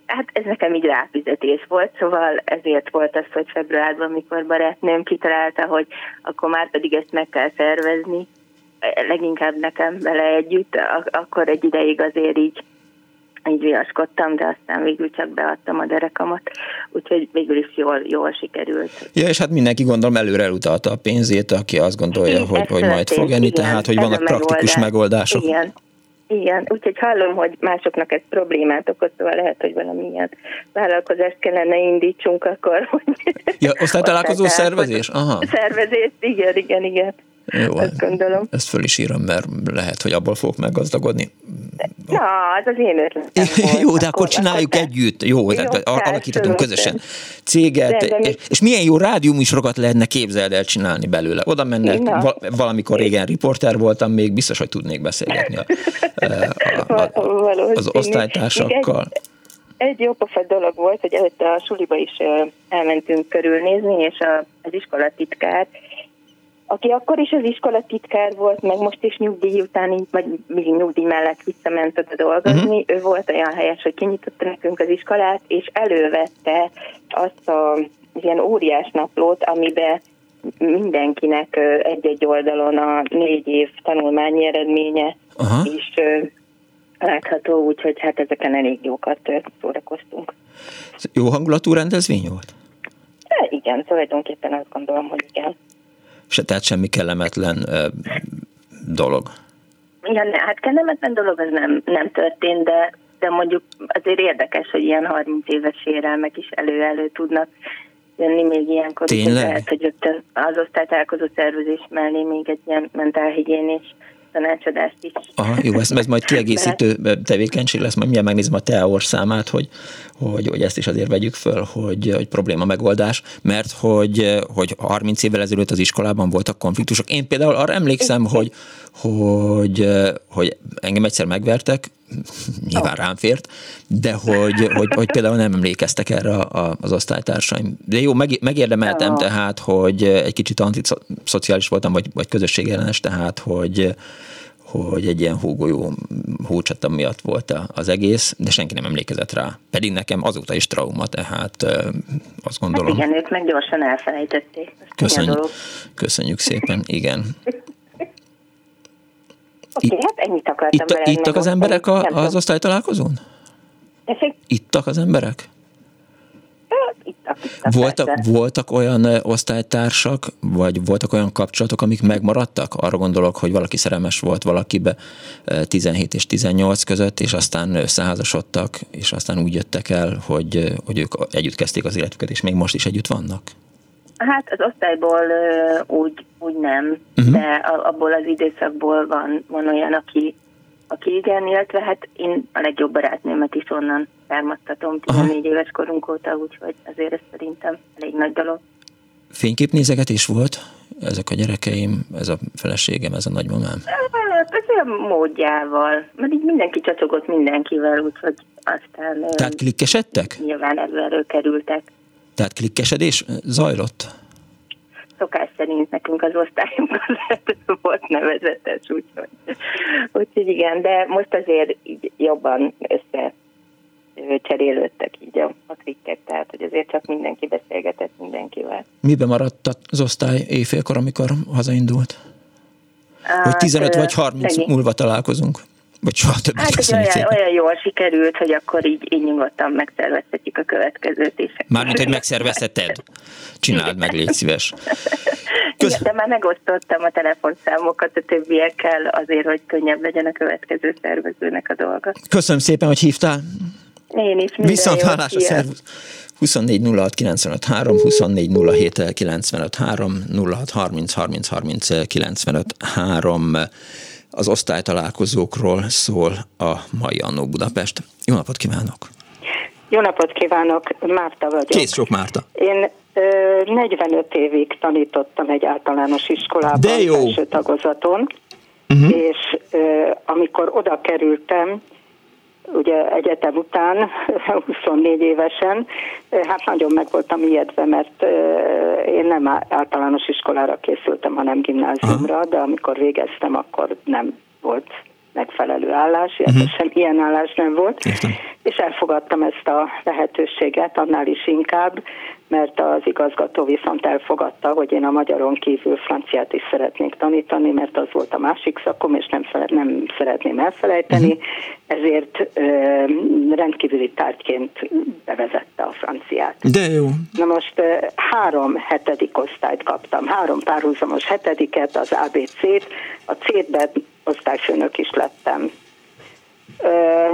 hát ez nekem így ráfizetés volt, szóval ezért volt az, hogy februárban, mikor barátnőm kitalálta, hogy akkor már pedig ezt meg kell szervezni, leginkább nekem vele együtt, ak- akkor egy ideig azért így így viaskodtam, de aztán végül csak beadtam a derekamat, úgyhogy végül is jól, jól sikerült. Ja, és hát mindenki gondolom előre elutalta a pénzét, aki azt gondolja, Igen, hogy, hogy majd fog enni, tehát hogy vannak praktikus megoldás. megoldások. Igen. Igen, úgyhogy hallom, hogy másoknak ez problémát okoz, szóval lehet, hogy valamilyen vállalkozást kellene indítsunk akkor, hogy... Ja, osztálytalálkozó szervezés? Aha. Szervezés, igen, igen, igen. Jó, Azt gondolom. ezt föl is írom, mert lehet, hogy abból fogok meggazdagodni. Na, az az én ötletem volt. <laughs> Jó, de akkor csináljuk akkor- együtt. Jó, tehát Jó, alakíthatunk persze, közösen céget, De- de és, és milyen jó rádióműsorokat lehetne képzeld el csinálni belőle. Oda mennek, Na. val- valamikor régen riporter voltam, még biztos, hogy tudnék beszélgetni a, <laughs> a, a, a, az osztálytársakkal. Egy jó pofa dolog volt, hogy előtte a suliba is elmentünk körülnézni, és a, az iskolatitkár, aki akkor is az iskolatitkár volt, meg most is nyugdíj után, vagy még nyugdíj mellett visszament oda dolgozni, uh-huh. ő volt olyan helyes, hogy kinyitotta nekünk az iskolát, és elővette azt a ilyen óriás naplót, amiben mindenkinek egy-egy oldalon a négy év tanulmányi eredménye Aha. is látható, úgyhogy hát ezeken elég jókat szórakoztunk. Jó hangulatú rendezvény volt? De igen, tulajdonképpen azt gondolom, hogy igen. Se, tehát semmi kellemetlen dolog. Ne, hát kellemetlen dolog az nem, nem történt, de, de mondjuk azért érdekes, hogy ilyen 30 éves sérelmek is elő-elő tudnak jönni még ilyenkor. Tényleg? Lehet, hogy ott az osztálytalálkozó szervezés mellé még egy ilyen mentálhigiénés tanácsadást is. Aha, jó, ez, ez majd kiegészítő <laughs> tevékenység lesz, majd mindjárt megnézem a TEOR számát, hogy, hogy, hogy ezt is azért vegyük föl, hogy, hogy probléma megoldás, mert hogy, hogy 30 évvel ezelőtt az iskolában voltak konfliktusok. Én például arra emlékszem, hogy, hogy, hogy engem egyszer megvertek, <laughs> nyilván rám fért, de hogy, hogy, hogy például nem emlékeztek erre az osztálytársaim. De jó, meg, megérdemeltem tehát, hogy egy kicsit antiszociális voltam, vagy, vagy közösségellenes, tehát, hogy, hogy egy ilyen hógolyó hócsata miatt volt az egész, de senki nem emlékezett rá. Pedig nekem azóta is trauma, tehát azt gondolom. Hát igen, ők meg gyorsan elfelejtették. Köszönjük, köszönjük szépen, igen. <laughs> Oké, okay, hát ennyit akartam itt, Ittak az emberek a, az osztálytalálkozón? Ittak az emberek? Ittak, ittak, voltak, voltak olyan osztálytársak, vagy voltak olyan kapcsolatok, amik megmaradtak? Arra gondolok, hogy valaki szerelmes volt valakibe 17 és 18 között, és aztán összeházasodtak, és aztán úgy jöttek el, hogy, hogy ők együtt kezdték az életüket, és még most is együtt vannak? Hát az osztályból úgy, úgy nem, uh-huh. de abból az időszakból van, van olyan, aki, aki igen, illetve hát én a legjobb barátnőmet is onnan származtatom 14 Aha. éves korunk óta, úgyhogy azért ez szerintem elég nagy dolog. Fényképnézegetés volt? Ezek a gyerekeim, ez a feleségem, ez a nagymamám? Hát ez olyan módjával, mert így mindenki csacsogott mindenkivel, úgyhogy aztán... Tehát klikkesedtek? Nyilván elő kerültek. Tehát klikkesedés zajlott? Szokás szerint nekünk az osztályunk az <laughs> volt nevezetes, úgyhogy, úgyhogy igen, de most azért így jobban össze cserélődtek így a, a klikket, tehát hogy azért csak mindenki beszélgetett mindenkivel. Miben maradt az osztály éjfélkor, amikor hazaindult? Hogy 15 hát, vagy 30 szegény. múlva találkozunk? Vagy soha többet hát, olyan, olyan jól sikerült, hogy akkor így, így nyugodtan megszervezhetjük a következőt is. Mármint, hogy megszervezheted? Csináld meg, légy szíves. Kösz... Igen, de már megosztottam a telefonszámokat a többiekkel azért, hogy könnyebb legyen a következő szervezőnek a dolga. Köszönöm szépen, hogy hívtál. Én is. Viszont hálás a szervusz. 24 06 95 3, 24 07 95 3, 06 30 30 30 95 3 az osztálytalálkozókról szól a mai Annó Budapest. Jó napot kívánok! Jó napot kívánok, Márta vagyok. Kész sok Márta. Én ö, 45 évig tanítottam egy általános iskolában, De jó. első tagozaton, uh-huh. és ö, amikor oda kerültem, ugye egyetem után, <laughs> 24 évesen, hát nagyon meg voltam ijedve, mert én nem általános iskolára készültem, hanem gimnáziumra, de amikor végeztem, akkor nem volt megfelelő állás, illetve uh-huh. sem ilyen állás nem volt, Értem. és elfogadtam ezt a lehetőséget, annál is inkább, mert az igazgató viszont elfogadta, hogy én a magyaron kívül franciát is szeretnék tanítani, mert az volt a másik szakom, és nem, szeret, nem szeretném elfelejteni, uh-huh. ezért ö, rendkívüli tárgyként bevezette a franciát. De jó. Na most ö, három hetedik osztályt kaptam, három párhuzamos hetediket, az ABC-t, a C-ben osztályfőnök is lettem. Ö,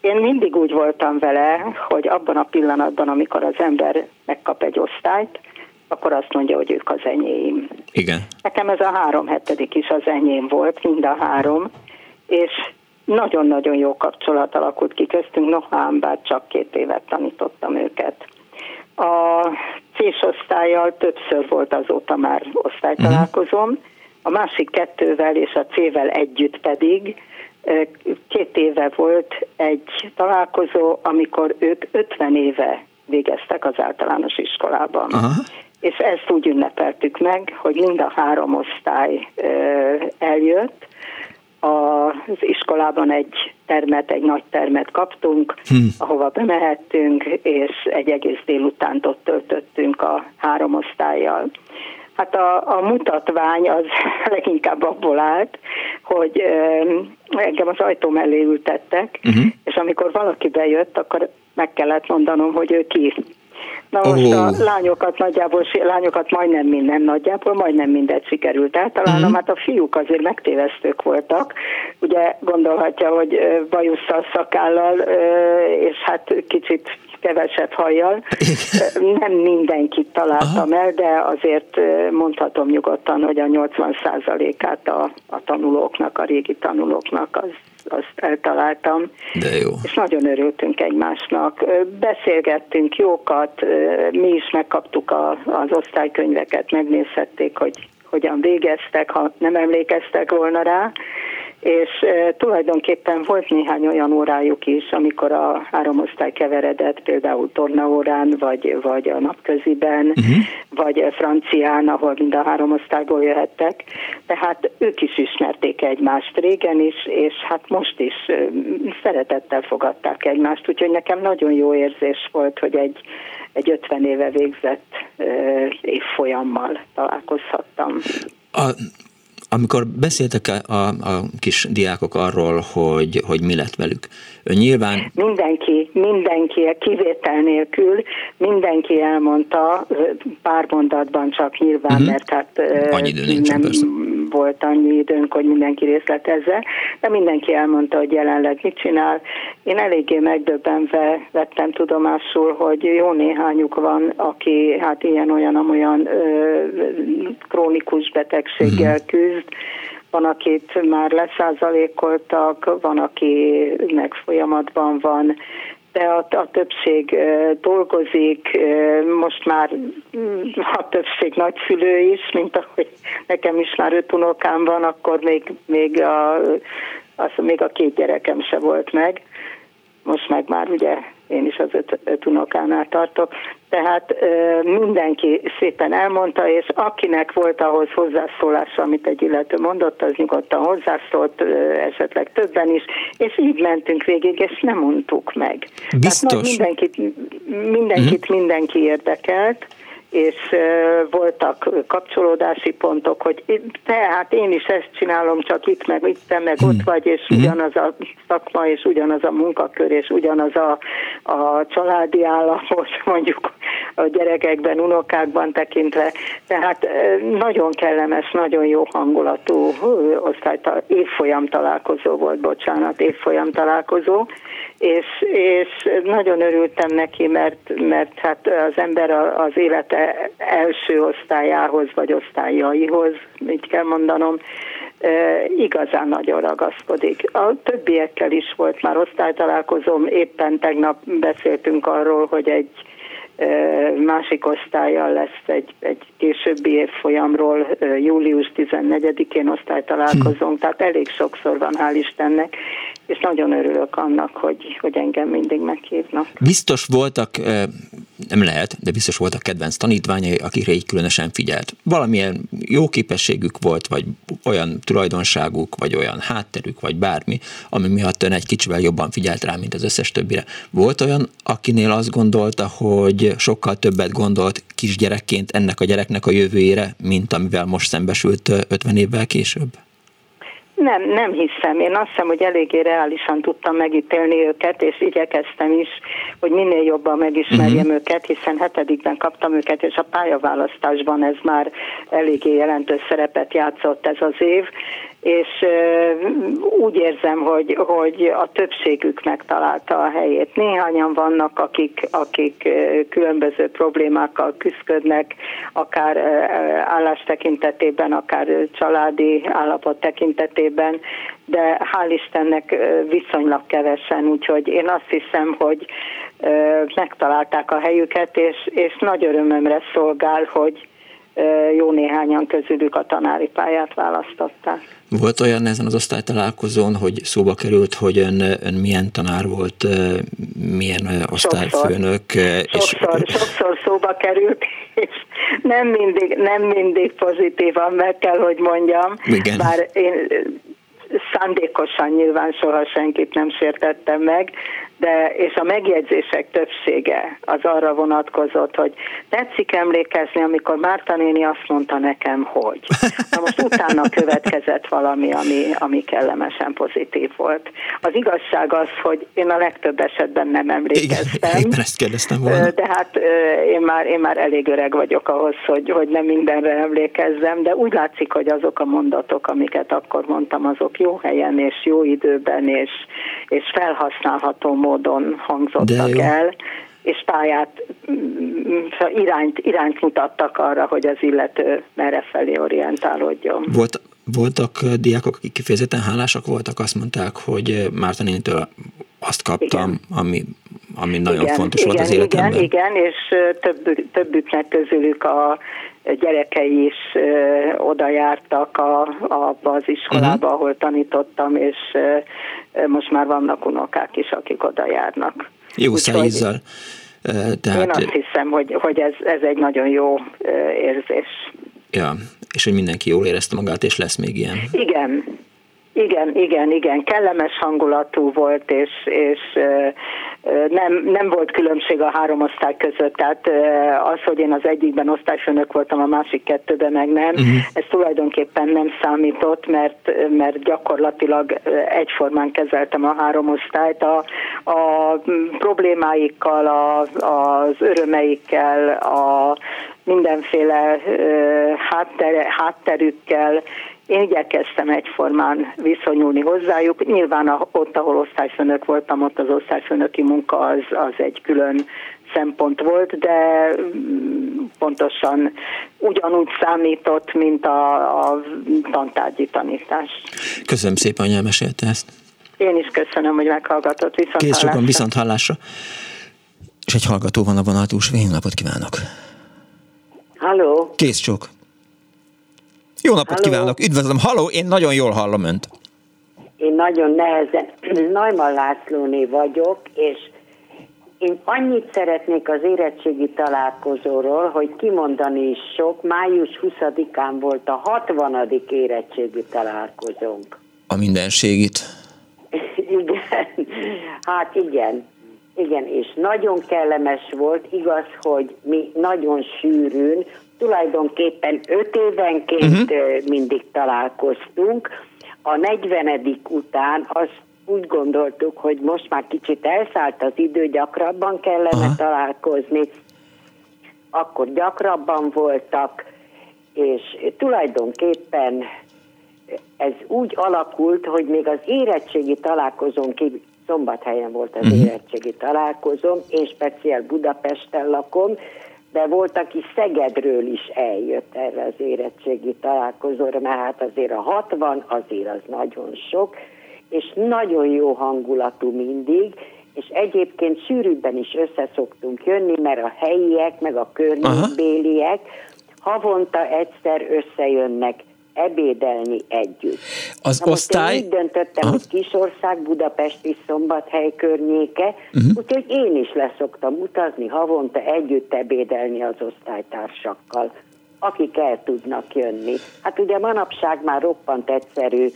én mindig úgy voltam vele, hogy abban a pillanatban, amikor az ember megkap egy osztályt, akkor azt mondja, hogy ők az enyém. Igen. Nekem ez a három hetedik is az enyém volt, mind a három, és nagyon-nagyon jó kapcsolat alakult ki köztünk, nohám, bár csak két évet tanítottam őket. A C-s osztályjal többször volt azóta már osztálytalálkozom, uh-huh. a másik kettővel és a C-vel együtt pedig Két éve volt egy találkozó, amikor ők 50 éve végeztek az általános iskolában. Aha. És ezt úgy ünnepeltük meg, hogy mind a három osztály eljött. Az iskolában egy termet, egy nagy termet kaptunk, hm. ahova bemehettünk, és egy egész délutánt ott töltöttünk a három osztályjal. Hát a, a mutatvány az <laughs> leginkább abból állt, hogy engem az ajtó mellé ültettek, uh-huh. és amikor valaki bejött, akkor meg kellett mondanom, hogy ő ki. Na most oh. a lányokat nagyjából, lányokat majdnem minden nagyjából, majdnem mindet sikerült eltalálnom, uh-huh. hát a fiúk azért megtévesztők voltak, ugye gondolhatja, hogy bajusszal, szakállal, és hát kicsit kevesebb hajjal. Nem mindenkit találtam Aha. el, de azért mondhatom nyugodtan, hogy a 80%-át a, a tanulóknak, a régi tanulóknak az azt eltaláltam. De jó. És nagyon örültünk egymásnak. Beszélgettünk jókat, mi is megkaptuk a, az osztálykönyveket, megnézhették, hogy hogyan végeztek, ha nem emlékeztek volna rá, és e, tulajdonképpen volt néhány olyan órájuk is, amikor a három osztály keveredett, például tornaórán, vagy, vagy a napköziben, uh-huh. vagy francián, ahol mind a három osztályból jöhettek. Tehát ők is ismerték egymást régen is, és hát most is szeretettel fogadták egymást, úgyhogy nekem nagyon jó érzés volt, hogy egy, egy 50 éve végzett évfolyammal találkozhattam. A amikor beszéltek a, a, kis diákok arról, hogy, hogy mi lett velük, nyilván... Mindenki, mindenki, kivétel nélkül, mindenki elmondta pár mondatban csak nyilván, uh-huh. mert hát annyi idő nincsen, nem persze. Volt annyi időnk, hogy mindenki részletezze, de mindenki elmondta, hogy jelenleg mit csinál. Én eléggé megdöbbenve vettem tudomásul, hogy jó néhányuk van, aki hát ilyen-olyan-olyan krónikus betegséggel uh-huh. küzd, van, akit már leszázalékoltak, van, akinek folyamatban van, de a, a többség dolgozik, most már mm, a többség nagyszülő is, mint ahogy nekem is már öt unokám van, akkor még, még, a, az, még a két gyerekem se volt meg. Most meg már ugye én is az öt, öt unokánál tartok, tehát mindenki szépen elmondta, és akinek volt ahhoz hozzászólása, amit egy illető mondott, az nyugodtan hozzászólt, esetleg többen is, és így mentünk végig, és nem mondtuk meg. Biztos. Tehát mindenkit, mindenkit uh-huh. mindenki érdekelt, és voltak kapcsolódási pontok, hogy tehát én is ezt csinálom, csak itt meg itt, meg ott hmm. vagy, és hmm. ugyanaz a szakma, és ugyanaz a munkakör, és ugyanaz a, a családi állapot, <laughs> mondjuk a gyerekekben, unokákban tekintve. Tehát nagyon kellemes, nagyon jó hangulatú osztálytal, évfolyam találkozó volt, bocsánat, évfolyam találkozó, és, és nagyon örültem neki, mert, mert hát az ember az élete első osztályához vagy osztályaihoz, így kell mondanom, igazán nagyon ragaszkodik. A többiekkel is volt már osztálytalálkozom, éppen tegnap beszéltünk arról, hogy egy másik osztályjal lesz egy, egy későbbi évfolyamról, július 14-én osztálytalálkozónk, tehát elég sokszor van, hál' Istennek, és nagyon örülök annak, hogy, hogy engem mindig meghívnak. Biztos voltak, nem lehet, de biztos voltak kedvenc tanítványai, akikre így különösen figyelt. Valamilyen jó képességük volt, vagy olyan tulajdonságuk, vagy olyan hátterük, vagy bármi, ami miatt ön egy kicsivel jobban figyelt rá, mint az összes többire. Volt olyan, akinél azt gondolta, hogy sokkal többet gondolt kisgyerekként ennek a gyereknek a jövőjére, mint amivel most szembesült 50 évvel később? Nem, nem hiszem. Én azt hiszem, hogy eléggé reálisan tudtam megítélni őket, és igyekeztem is, hogy minél jobban megismerjem uh-huh. őket, hiszen hetedikben kaptam őket, és a pályaválasztásban ez már eléggé jelentős szerepet játszott ez az év, és úgy érzem, hogy, hogy a többségük megtalálta a helyét. Néhányan vannak, akik, akik különböző problémákkal küzdködnek, akár állás tekintetében, akár családi állapot tekintetében, de hál' Istennek viszonylag kevesen, úgyhogy én azt hiszem, hogy megtalálták a helyüket, és, és nagy örömömre szolgál, hogy jó néhányan közülük a tanári pályát választották. Volt olyan ezen az osztálytalálkozón, hogy szóba került, hogy ön, ön milyen tanár volt, milyen osztályfőnök? Sokszor, és... sokszor, sokszor szóba került, és nem mindig, nem mindig pozitívan meg kell, hogy mondjam. Igen. Bár én szándékosan nyilván soha senkit nem sértettem meg, de és a megjegyzések többsége az arra vonatkozott, hogy tetszik emlékezni, amikor Márta néni azt mondta nekem, hogy. Na most utána következett valami, ami, ami kellemesen pozitív volt. Az igazság az, hogy én a legtöbb esetben nem emlékeztem. Igen, ezt kérdeztem volna. De hát én már, én már elég öreg vagyok ahhoz, hogy, hogy nem mindenre emlékezzem, de úgy látszik, hogy azok a mondatok, amiket akkor mondtam, azok jó helyen és jó időben és, és felhasználható módon hangzottak el, és pályát mm, irányt, irányt mutattak arra, hogy az illető merre felé orientálódjon. Volt, voltak diákok, akik kifejezetten hálásak voltak, azt mondták, hogy Márta nénitől azt kaptam, igen. ami, ami nagyon igen, fontos igen, volt az életemben. Igen, igen, és több, többüknek közülük a gyerekei is oda jártak a, a, az iskolába, uh-huh. ahol tanítottam, és most már vannak unokák is, akik oda járnak. Jó szájízzel. Tehát... Én azt hiszem, hogy, hogy ez, ez egy nagyon jó érzés. Ja, és hogy mindenki jól érezte magát, és lesz még ilyen. Igen, igen, igen, igen, kellemes hangulatú volt, és, és nem, nem volt különbség a három osztály között, tehát az, hogy én az egyikben osztályfőnök voltam, a másik kettőben meg nem, uh-huh. ez tulajdonképpen nem számított, mert, mert gyakorlatilag egyformán kezeltem a három osztályt, a, a problémáikkal, a, az örömeikkel, a mindenféle hátter, hátterükkel, én igyekeztem egyformán viszonyulni hozzájuk. Nyilván ott, ahol osztályfőnök voltam, ott az osztályfőnöki munka az, az egy külön szempont volt, de mm, pontosan ugyanúgy számított, mint a, a tantárgyi tanítás. Köszönöm szépen, hogy elmesélte ezt. Én is köszönöm, hogy meghallgatott. Viszont Kész sokan viszont hallásra. És egy hallgató van a vonatús. Én napot kívánok! Halló! Kész sok. Jó napot Halló. kívánok, üdvözlöm. Halló, én nagyon jól hallom önt. Én nagyon nehezen, <clears throat> Najman Lászlóné vagyok, és én annyit szeretnék az érettségi találkozóról, hogy kimondani is sok. Május 20-án volt a 60. érettségi találkozónk. A mindenségit. <laughs> igen, hát igen. Igen, és nagyon kellemes volt, igaz, hogy mi nagyon sűrűn, tulajdonképpen öt évenként uh-huh. mindig találkoztunk. A 40. után azt úgy gondoltuk, hogy most már kicsit elszállt az idő, gyakrabban kellene Aha. találkozni. Akkor gyakrabban voltak, és tulajdonképpen ez úgy alakult, hogy még az érettségi találkozón kívül, szombathelyen volt az uh-huh. érettségi találkozom, én speciál Budapesten lakom, de volt, aki Szegedről is eljött erre az érettségi találkozóra, mert hát azért a 60 azért az nagyon sok, és nagyon jó hangulatú mindig, és egyébként sűrűbben is összeszoktunk jönni, mert a helyiek, meg a környékbéliek havonta egyszer összejönnek ebédelni együtt. Az Na osztály... Én úgy döntöttem, Aha. hogy Kisország, Budapesti Szombathely környéke, uh-huh. úgyhogy én is leszoktam utazni havonta együtt ebédelni az osztálytársakkal, akik el tudnak jönni. Hát ugye manapság már roppant egyszerű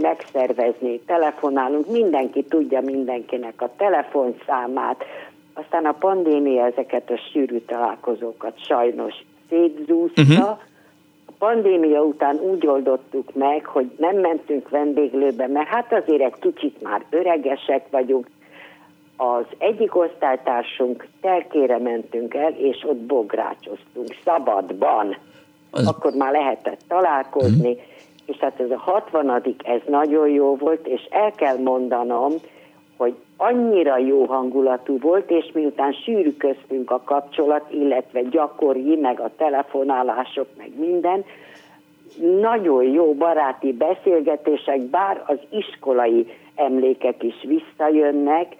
megszervezni, telefonálunk, mindenki tudja mindenkinek a telefonszámát, aztán a pandémia ezeket a sűrű találkozókat sajnos szétzúzta, uh-huh pandémia után úgy oldottuk meg, hogy nem mentünk vendéglőbe, mert hát azért egy kicsit már öregesek vagyunk. Az egyik osztálytársunk telkére mentünk el, és ott bográcsoztunk, szabadban. Az... Akkor már lehetett találkozni, hmm. és hát ez a 60 ez nagyon jó volt, és el kell mondanom, hogy annyira jó hangulatú volt, és miután sűrű köztünk a kapcsolat, illetve gyakori, meg a telefonálások, meg minden, nagyon jó baráti beszélgetések, bár az iskolai emlékek is visszajönnek,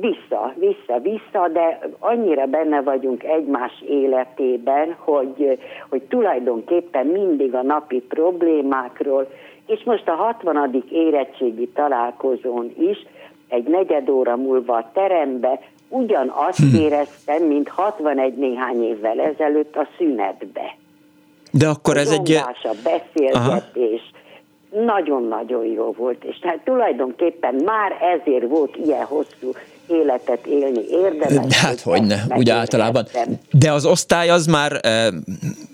vissza, vissza, vissza, de annyira benne vagyunk egymás életében, hogy, hogy tulajdonképpen mindig a napi problémákról, és most a 60. érettségi találkozón is egy negyed óra múlva a terembe ugyanazt hm. éreztem, mint 61 néhány évvel ezelőtt a szünetbe. De akkor a ez egy... A beszélgetés, nagyon-nagyon jó volt, és tehát tulajdonképpen már ezért volt ilyen hosszú életet élni érdemes. Hát hogy ne, úgy általában. De az osztály az már, e,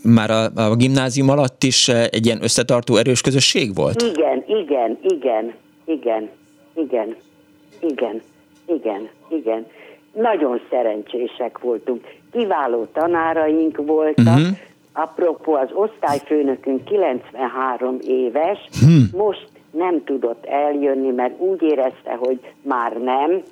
már a, a gimnázium alatt is egy ilyen összetartó erős közösség volt? Igen, igen, igen, igen, igen. Igen, igen, igen. Nagyon szerencsések voltunk. Kiváló tanáraink voltak. Uh-huh. Apropó, az osztályfőnökünk 93 éves, hmm. most nem tudott eljönni, mert úgy érezte, hogy már nem.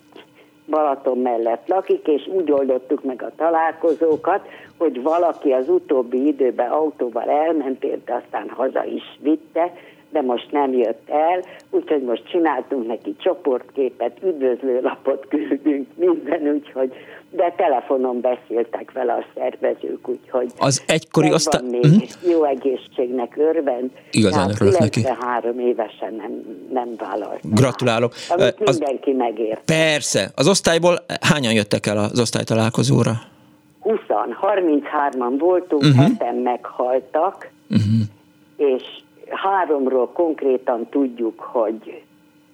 Balaton mellett lakik, és úgy oldottuk meg a találkozókat, hogy valaki az utóbbi időben autóval elment, érte, aztán haza is vitte, de most nem jött el, úgyhogy most csináltunk neki csoportképet, üdvözlőlapot küldünk, minden, úgyhogy de telefonon beszéltek vele a szervezők, úgyhogy az egykori osztály... még uh-huh. jó egészségnek örvend. Igazán örülök neki. három évesen nem, nem vállalt. Gratulálok. Amit az, mindenki megért. Persze. Az osztályból hányan jöttek el az osztálytalálkozóra? 20 33-an voltunk, uh-huh. heten meghaltak, uh-huh. és háromról konkrétan tudjuk, hogy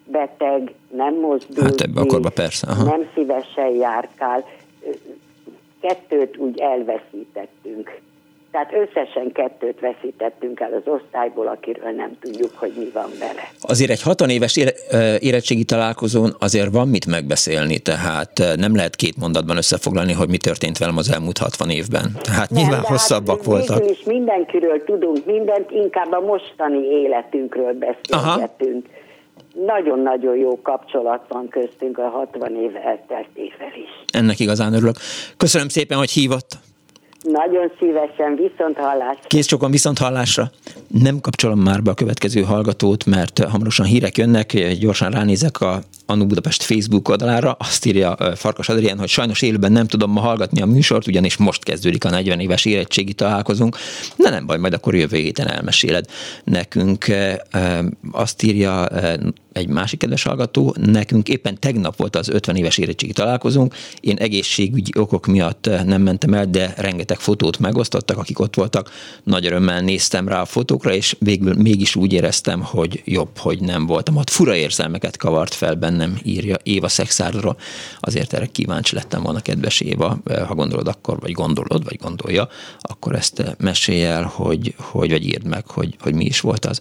beteg, nem mozdul, hát ebbe a persze. Aha. nem szívesen járkál. Kettőt úgy elveszítettünk. Tehát összesen kettőt veszítettünk el az osztályból, akiről nem tudjuk, hogy mi van vele. Azért egy 60 éves érettségi találkozón azért van mit megbeszélni, tehát nem lehet két mondatban összefoglalni, hogy mi történt velem az elmúlt 60 évben. Tehát nem, nyilván hosszabbak hát voltak. is mindenkiről tudunk mindent, inkább a mostani életünkről beszélgetünk. Nagyon-nagyon jó kapcsolat van köztünk a 60 év elteltével is. Ennek igazán örülök. Köszönöm szépen, hogy hívott. Nagyon szívesen, viszont hallásra. Kész csokon viszont hallásra. Nem kapcsolom már be a következő hallgatót, mert hamarosan hírek jönnek, gyorsan ránézek a Anu Budapest Facebook oldalára, azt írja Farkas Adrián, hogy sajnos élőben nem tudom ma hallgatni a műsort, ugyanis most kezdődik a 40 éves érettségi találkozunk. De nem baj, majd akkor jövő héten elmeséled nekünk. Azt írja egy másik kedves hallgató, nekünk éppen tegnap volt az 50 éves érettségi találkozónk, én egészségügyi okok miatt nem mentem el, de rengeteg fotót megosztottak, akik ott voltak, nagy örömmel néztem rá a fotókra, és végül mégis úgy éreztem, hogy jobb, hogy nem voltam ott. Fura érzelmeket kavart fel bennem, írja Éva Szexárdról, azért erre kíváncsi lettem volna, kedves Éva, ha gondolod akkor, vagy gondolod, vagy gondolja, akkor ezt mesélj el, hogy, hogy vagy írd meg, hogy, hogy mi is volt az.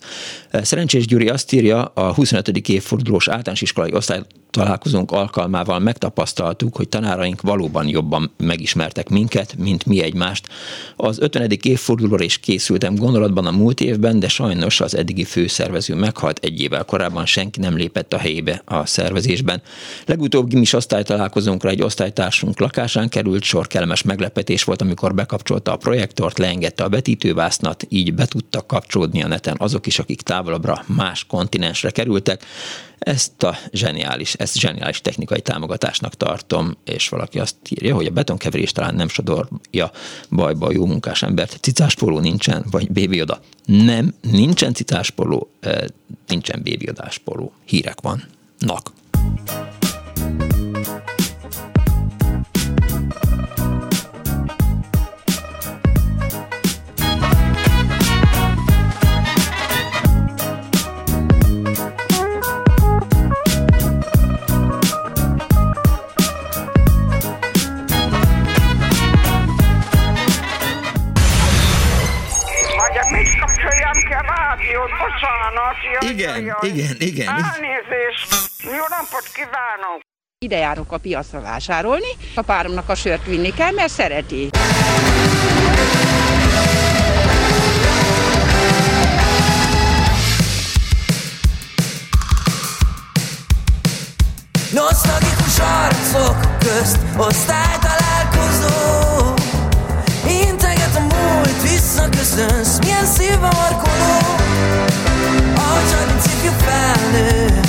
Szerencsés Gyuri azt írja, a 25 évfordulós általános iskolai osztály találkozónk alkalmával megtapasztaltuk, hogy tanáraink valóban jobban megismertek minket, mint mi egymást. Az 50. évfordulóra is készültem gondolatban a múlt évben, de sajnos az eddigi főszervező meghalt egy évvel korábban, senki nem lépett a helyébe a szervezésben. Legutóbb gimis osztálytalálkozónkra egy osztálytársunk lakásán került sor, kellemes meglepetés volt, amikor bekapcsolta a projektort, leengedte a betítővásznat, így be tudtak kapcsolódni a neten azok is, akik távolabbra más kontinensre kerültek. Ezt a zseniális, ezt zseniális technikai támogatásnak tartom, és valaki azt írja, hogy a betonkeverés talán nem sodorja bajba a jó munkás embert. Cicáspoló nincsen, vagy bébioda. Nem, nincsen cicáspoló, nincsen bébiadáspoló. Hírek van. Igen, igen, igen. Elnézést! Jó napot kívánok! Ide járok a piacra vásárolni, a páromnak a sört vinni kell, mert szereti. Nosztalgikus arcok közt osztálytalálkozó Múlt, visszaköszönsz, milyen szívbe markoló. Harcad, ifjú felnő.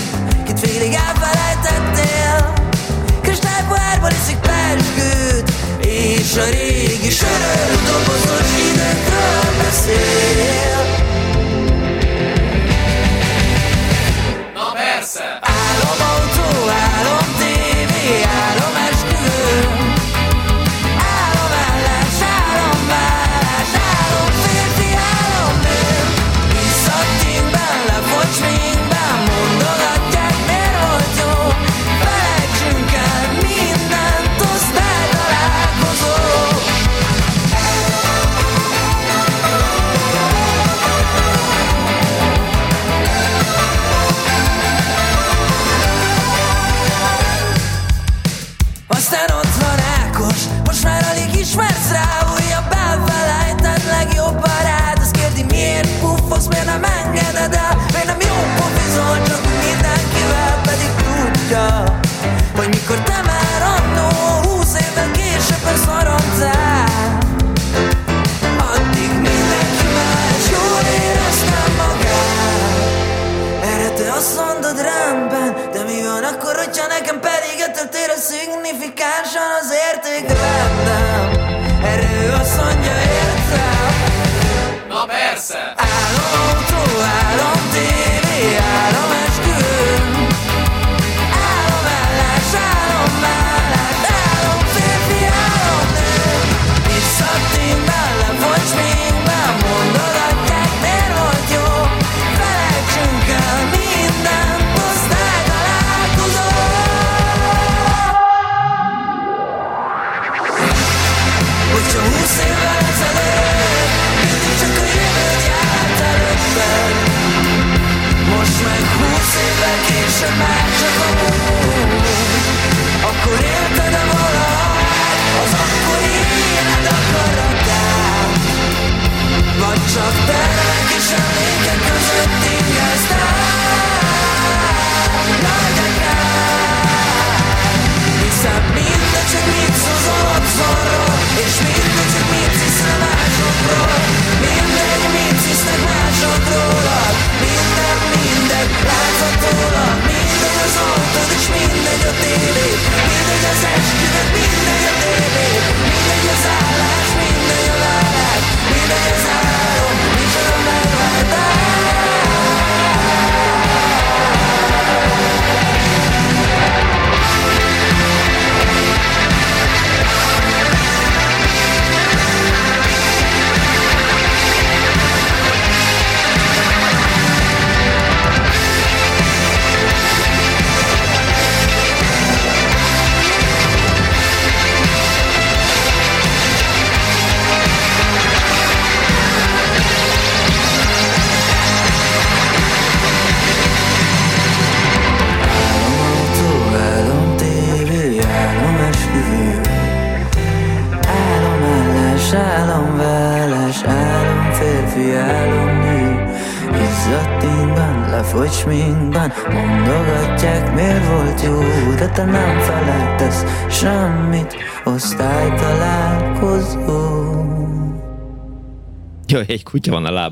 Kit félig elfelejtettél. Kristálypohárban iszik pesgőt És a régi sörös dobozos időkről beszél. Na!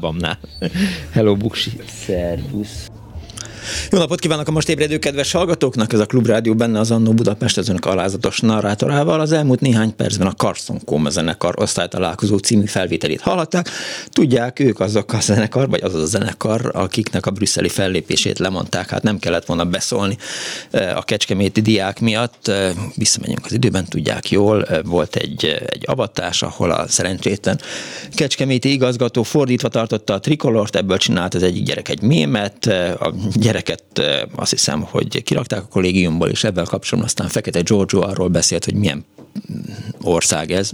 Lábamnál. Hello, Buksi. Szervusz. Jó napot kívánok a most ébredő kedves hallgatóknak! Ez a Klubrádió benne az Annó Budapest az önök alázatos narrátorával. Az elmúlt néhány percben a Carson Koma zenekar osztálytalálkozó című felvételét hallhatták. Tudják, ők azok a zenekar, vagy az a zenekar, akiknek a brüsszeli fellépését lemondták. Hát nem kellett volna beszólni a kecskeméti diák miatt. Visszamegyünk az időben, tudják jól. Volt egy, egy avatás, ahol a szerencsétlen kecskeméti igazgató fordítva tartotta a trikolort, ebből csinált az egyik gyerek egy mémet, a gyereket azt hiszem, hogy kirakták a kollégiumból, és ebben kapcsolatban aztán Fekete Giorgio arról beszélt, hogy milyen ország ez.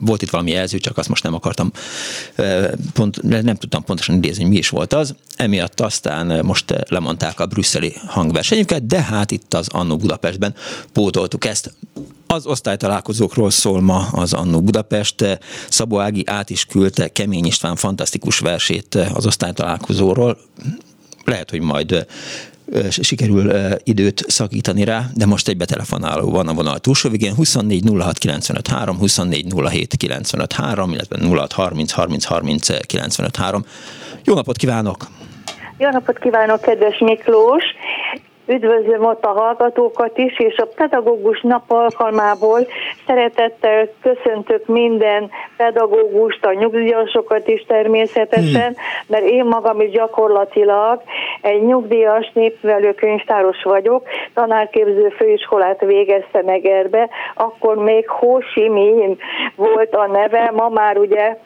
Volt itt valami jelző, csak azt most nem akartam, pont, nem tudtam pontosan idézni, mi is volt az. Emiatt aztán most lemondták a brüsszeli hangversenyüket, de hát itt az Annó Budapestben pótoltuk ezt. Az osztálytalálkozókról szól ma az Annó Budapest. Szabó Ági át is küldte Kemény István fantasztikus versét az osztálytalálkozóról. Lehet, hogy majd sikerül időt szakítani rá, de most egy betelefonáló van a vonal túlsó végén, 24 06 95 3, 24 07 95 3, illetve 06 30 30 30 95 3. Jó napot kívánok! Jó napot kívánok, kedves Miklós! Üdvözlöm ott a hallgatókat is, és a pedagógus nap alkalmából szeretettel köszöntök minden pedagógust, a nyugdíjasokat is természetesen, mert én magam is gyakorlatilag egy nyugdíjas népvelő könyvtáros vagyok, tanárképző főiskolát végeztem Egerbe, akkor még Ho Chi Minh volt a neve, ma már ugye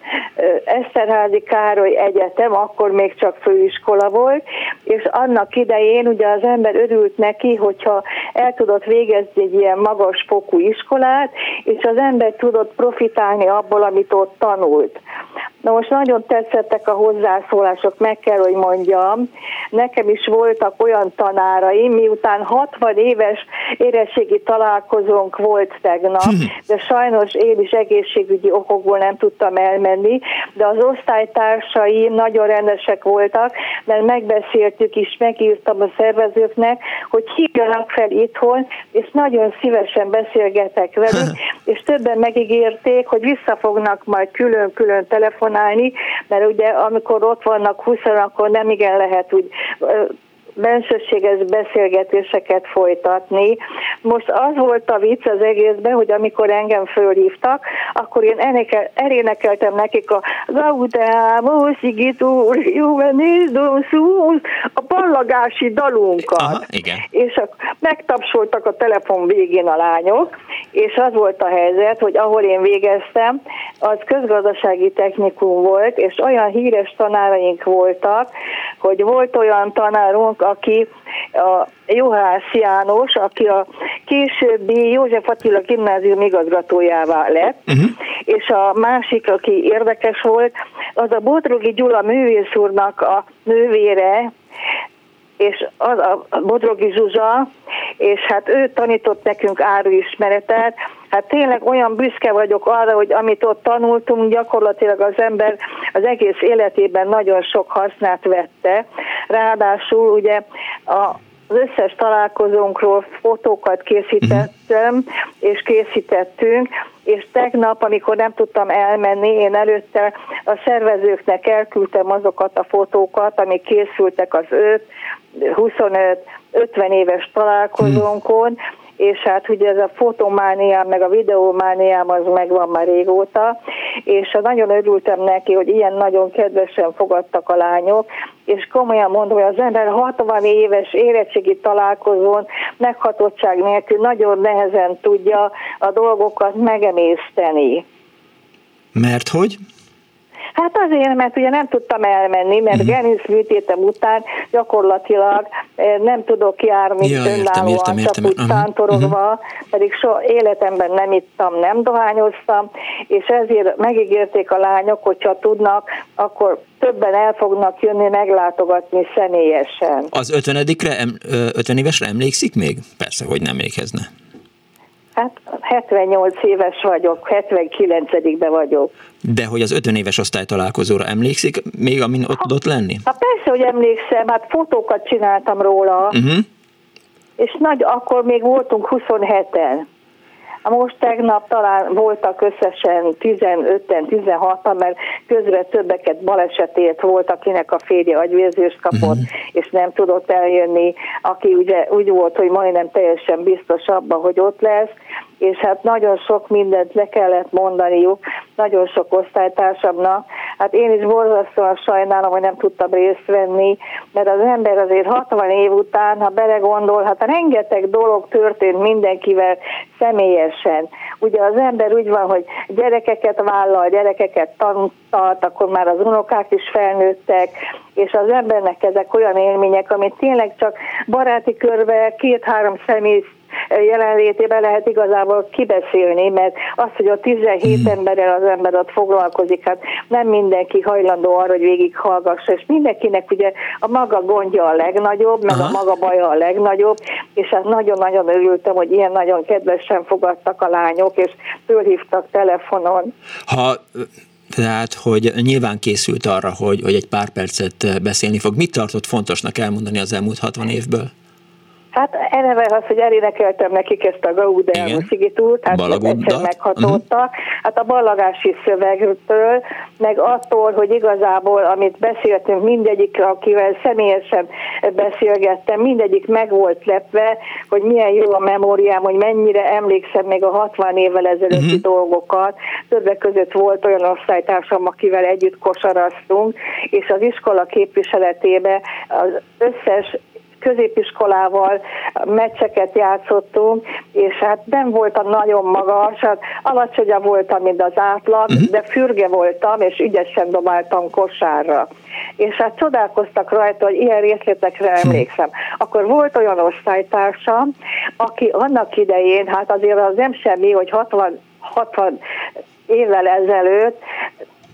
Eszterházi Károly Egyetem, akkor még csak főiskola volt, és annak idején ugye az ember örült neki, hogyha el tudott végezni egy ilyen magas fokú iskolát, és az ember tudott profitálni abból, amit ott tanult. Na most nagyon tetszettek a hozzászólások, meg kell, hogy mondjam. Nekem is voltak olyan tanáraim, miután 60 éves érettségi találkozónk volt tegnap, de sajnos én is egészségügyi okokból nem tudtam elmenni, de az osztálytársaim nagyon rendesek voltak, mert megbeszéltük is, megírtam a szervezőknek, hogy hívjanak fel itthon, és nagyon szívesen beszélgetek velük, és többen megígérték, hogy vissza fognak majd külön-külön telefonálni, mert ugye amikor ott vannak 20 akkor nem igen lehet úgy bensőséges beszélgetéseket folytatni. Most az volt a vicc az egészben, hogy amikor engem fölhívtak, akkor én elénekel, elénekeltem nekik a Gaudeamus Igitur Juvenildum Sus, a ballagási dalunkat. Aha, igen. És a, megtapsoltak a telefon végén a lányok, és az volt a helyzet, hogy ahol én végeztem, az közgazdasági technikum volt, és olyan híres tanáraink voltak, hogy volt olyan tanárunk, aki a Juhász János, aki a későbbi József Attila gimnázium igazgatójává lett, uh-huh. és a másik, aki érdekes volt, az a Bodrogi Gyula művész úrnak a nővére, és az a Bodrogi Zsuzsa, és hát ő tanított nekünk áruismeretet, hát tényleg olyan büszke vagyok arra, hogy amit ott tanultunk, gyakorlatilag az ember az egész életében nagyon sok hasznát vette. Ráadásul ugye a az összes találkozónkról fotókat készítettem, és készítettünk, és tegnap, amikor nem tudtam elmenni, én előtte a szervezőknek elküldtem azokat a fotókat, amik készültek az 5, 25, 50 éves találkozónkon, és hát ugye ez a fotomániám, meg a videómániám az megvan már régóta, és nagyon örültem neki, hogy ilyen nagyon kedvesen fogadtak a lányok, és komolyan mondom, hogy az ember 60 éves érettségi találkozón meghatottság nélkül nagyon nehezen tudja a dolgokat megemészteni. Mert hogy? Hát azért, mert ugye nem tudtam elmenni, mert uh-huh. genisz műtétem után gyakorlatilag eh, nem tudok járni ja, önállóan, értem, értem, csak úgy tántorogva, uh-huh. pedig so életemben nem ittam, nem dohányoztam, és ezért megígérték a lányok, hogyha tudnak, akkor többen el fognak jönni meglátogatni személyesen. Az 50 50 évesre emlékszik még? Persze, hogy nem emlékezne. Hát 78 éves vagyok, 79-be vagyok. De hogy az 50 éves osztálytalálkozóra emlékszik, még amin ott tudott lenni? Hát persze, hogy emlékszem, hát fotókat csináltam róla, uh-huh. és nagy, akkor még voltunk 27-en. Most tegnap talán voltak összesen 15-en, 16-an, mert közre többeket balesetért volt, akinek a férje agyvérzést kapott, uh-huh. és nem tudott eljönni, aki ugye úgy volt, hogy majdnem teljesen biztos abban, hogy ott lesz, és hát nagyon sok mindent le kellett mondaniuk, nagyon sok osztálytársamnak. Hát én is borzasztóan sajnálom, hogy nem tudtam részt venni, mert az ember azért 60 év után, ha belegondol, hát rengeteg dolog történt mindenkivel személyesen. Ugye az ember úgy van, hogy gyerekeket vállal, gyerekeket tanult, akkor már az unokák is felnőttek, és az embernek ezek olyan élmények, amit tényleg csak baráti körbe két-három személy jelenlétében lehet igazából kibeszélni, mert az, hogy a 17 hmm. emberrel az ember ott foglalkozik, hát nem mindenki hajlandó arra, hogy végighallgassa, és mindenkinek ugye a maga gondja a legnagyobb, meg Aha. a maga baja a legnagyobb, és hát nagyon-nagyon örültem, hogy ilyen nagyon kedvesen fogadtak a lányok, és fölhívtak telefonon. Ha tehát, hogy nyilván készült arra, hogy, hogy egy pár percet beszélni fog. Mit tartott fontosnak elmondani az elmúlt 60 évből? Hát eleve az, hogy elénekeltem nekik ezt a Gaudeamus Sigitút, hát egyszer meghatódtak. Uh-huh. Hát a ballagási szövegtől, meg attól, hogy igazából, amit beszéltünk, mindegyik, akivel személyesen beszélgettem, mindegyik meg volt lepve, hogy milyen jó a memóriám, hogy mennyire emlékszem még a 60 évvel ezelőtti uh-huh. dolgokat. Többek között volt olyan osztálytársam, akivel együtt kosaraztunk, és az iskola képviseletébe az összes középiskolával meccseket játszottunk, és hát nem voltam nagyon magas, hát alacsonyabb voltam, mint az átlag, uh-huh. de fürge voltam, és ügyesen dobáltam kosárra. És hát csodálkoztak rajta, hogy ilyen részletekre hm. emlékszem. Akkor volt olyan osztálytársam, aki annak idején, hát azért az nem semmi, hogy 60 60 évvel ezelőtt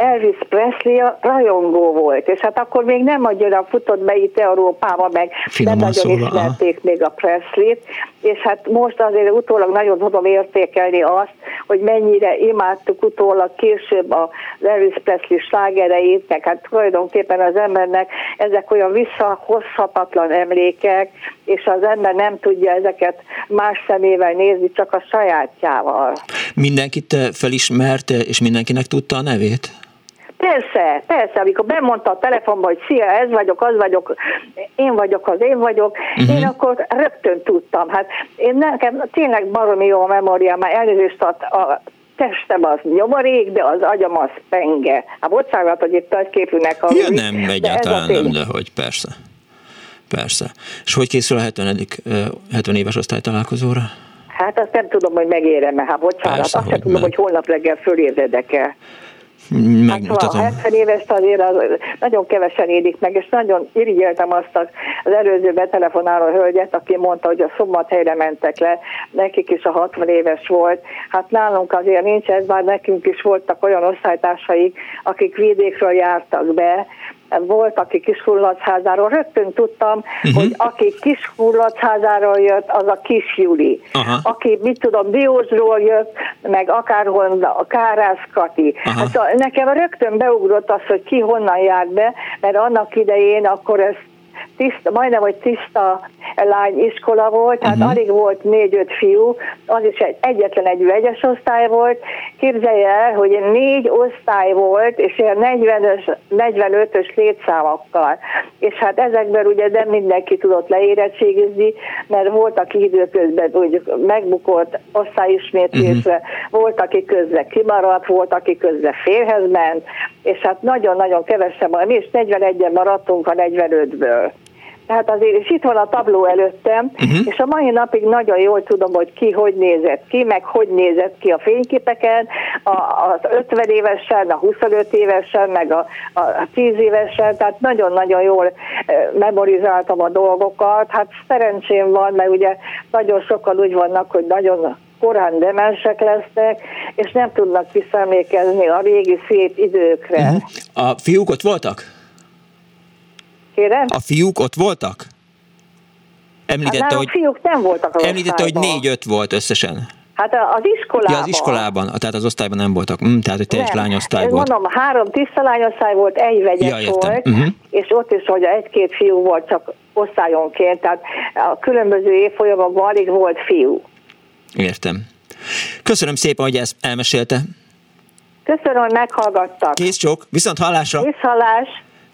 Elvis Presley a rajongó volt, és hát akkor még nem annyira futott be itt Európába, meg Finoman nem nagyon szóra, ismerték aha. még a Presley-t, és hát most azért utólag nagyon tudom értékelni azt, hogy mennyire imádtuk utólag később a Elvis Presley slágereit, meg hát tulajdonképpen az embernek ezek olyan visszahozhatatlan emlékek, és az ember nem tudja ezeket más szemével nézni, csak a sajátjával. Mindenkit felismert, és mindenkinek tudta a nevét? Persze, persze, amikor bemondta a telefonba, hogy szia, ez vagyok, az vagyok, én vagyok, az én vagyok, uh-huh. én akkor rögtön tudtam. Hát én nekem tényleg baromi jó a memória, már elnézést a, a testem az nyomorék, de az agyam az penge. Hát bocsánat, hogy itt nagy képűnek a... Ja, nem, egyáltalán nem, de hogy persze. Persze. És hogy készül a 70. 70 éves osztálytalálkozóra? Hát azt nem tudom, hogy megérem-e. Hát bocsánat, Persze, azt sem tudom, hogy holnap reggel fölébredek-e. Megmutatom. Hát, a 70 éves azért az nagyon kevesen élik meg, és nagyon irigyeltem azt az előző betelefonáló hölgyet, aki mondta, hogy a szombathelyre mentek le, nekik is a 60 éves volt. Hát nálunk azért nincs ez, bár nekünk is voltak olyan osztálytársaik, akik vidékről jártak be, volt, aki Kisfulladházáról, rögtön tudtam, uh-huh. hogy aki Kisfulladházáról jött, az a Kis Juli. Uh-huh. Aki, mit tudom, Diózról jött, meg akárhol a Kárász Kati. Uh-huh. Hát, nekem rögtön beugrott az, hogy ki honnan járt be, mert annak idején akkor ez tiszta, majdnem, hogy tiszta lány iskola volt, tehát uh-huh. alig volt négy-öt fiú, az is egy, egyetlen egy vegyes osztály volt. Képzelje el, hogy négy osztály volt, és ilyen 40-ös, 45-ös létszámokkal. És hát ezekben ugye nem mindenki tudott leérettségizni, mert volt, aki időközben úgy megbukott osztályismétlésre, uh-huh. volt, aki közben kimaradt, volt, aki közben félhez ment, és hát nagyon-nagyon kevesen, mi is 41-en maradtunk a 45-ből. Tehát azért, és itt van a tabló előttem, uh-huh. és a mai napig nagyon jól tudom, hogy ki hogy nézett ki, meg hogy nézett ki a fényképeken, a, az 50 évesen, a 25 évesen, meg a, a 10 évesen, tehát nagyon-nagyon jól memorizáltam a dolgokat. Hát szerencsém van, mert ugye nagyon sokan úgy vannak, hogy nagyon korán demensek lesznek, és nem tudnak visszaemlékezni a régi szép időkre. Uh-huh. A fiúk ott voltak? Kérem? A fiúk ott voltak? Említette, hát hogy, a fiúk nem voltak az Említette, hogy négy-öt volt összesen. Hát az iskolában. Ja, az iskolában, tehát az osztályban nem voltak. Mm, tehát, hogy teljes nem. lányosztály volt. Mondom, három tiszta lányosztály volt, egy vegyes ja, volt, uh-huh. és ott is, hogy egy-két fiú volt csak osztályonként, tehát a különböző évfolyamokban alig volt fiú. Értem. Köszönöm szépen, hogy ezt elmesélte. Köszönöm, hogy meghallgattak. Kész csók, viszont hallásra. Viszont hallás.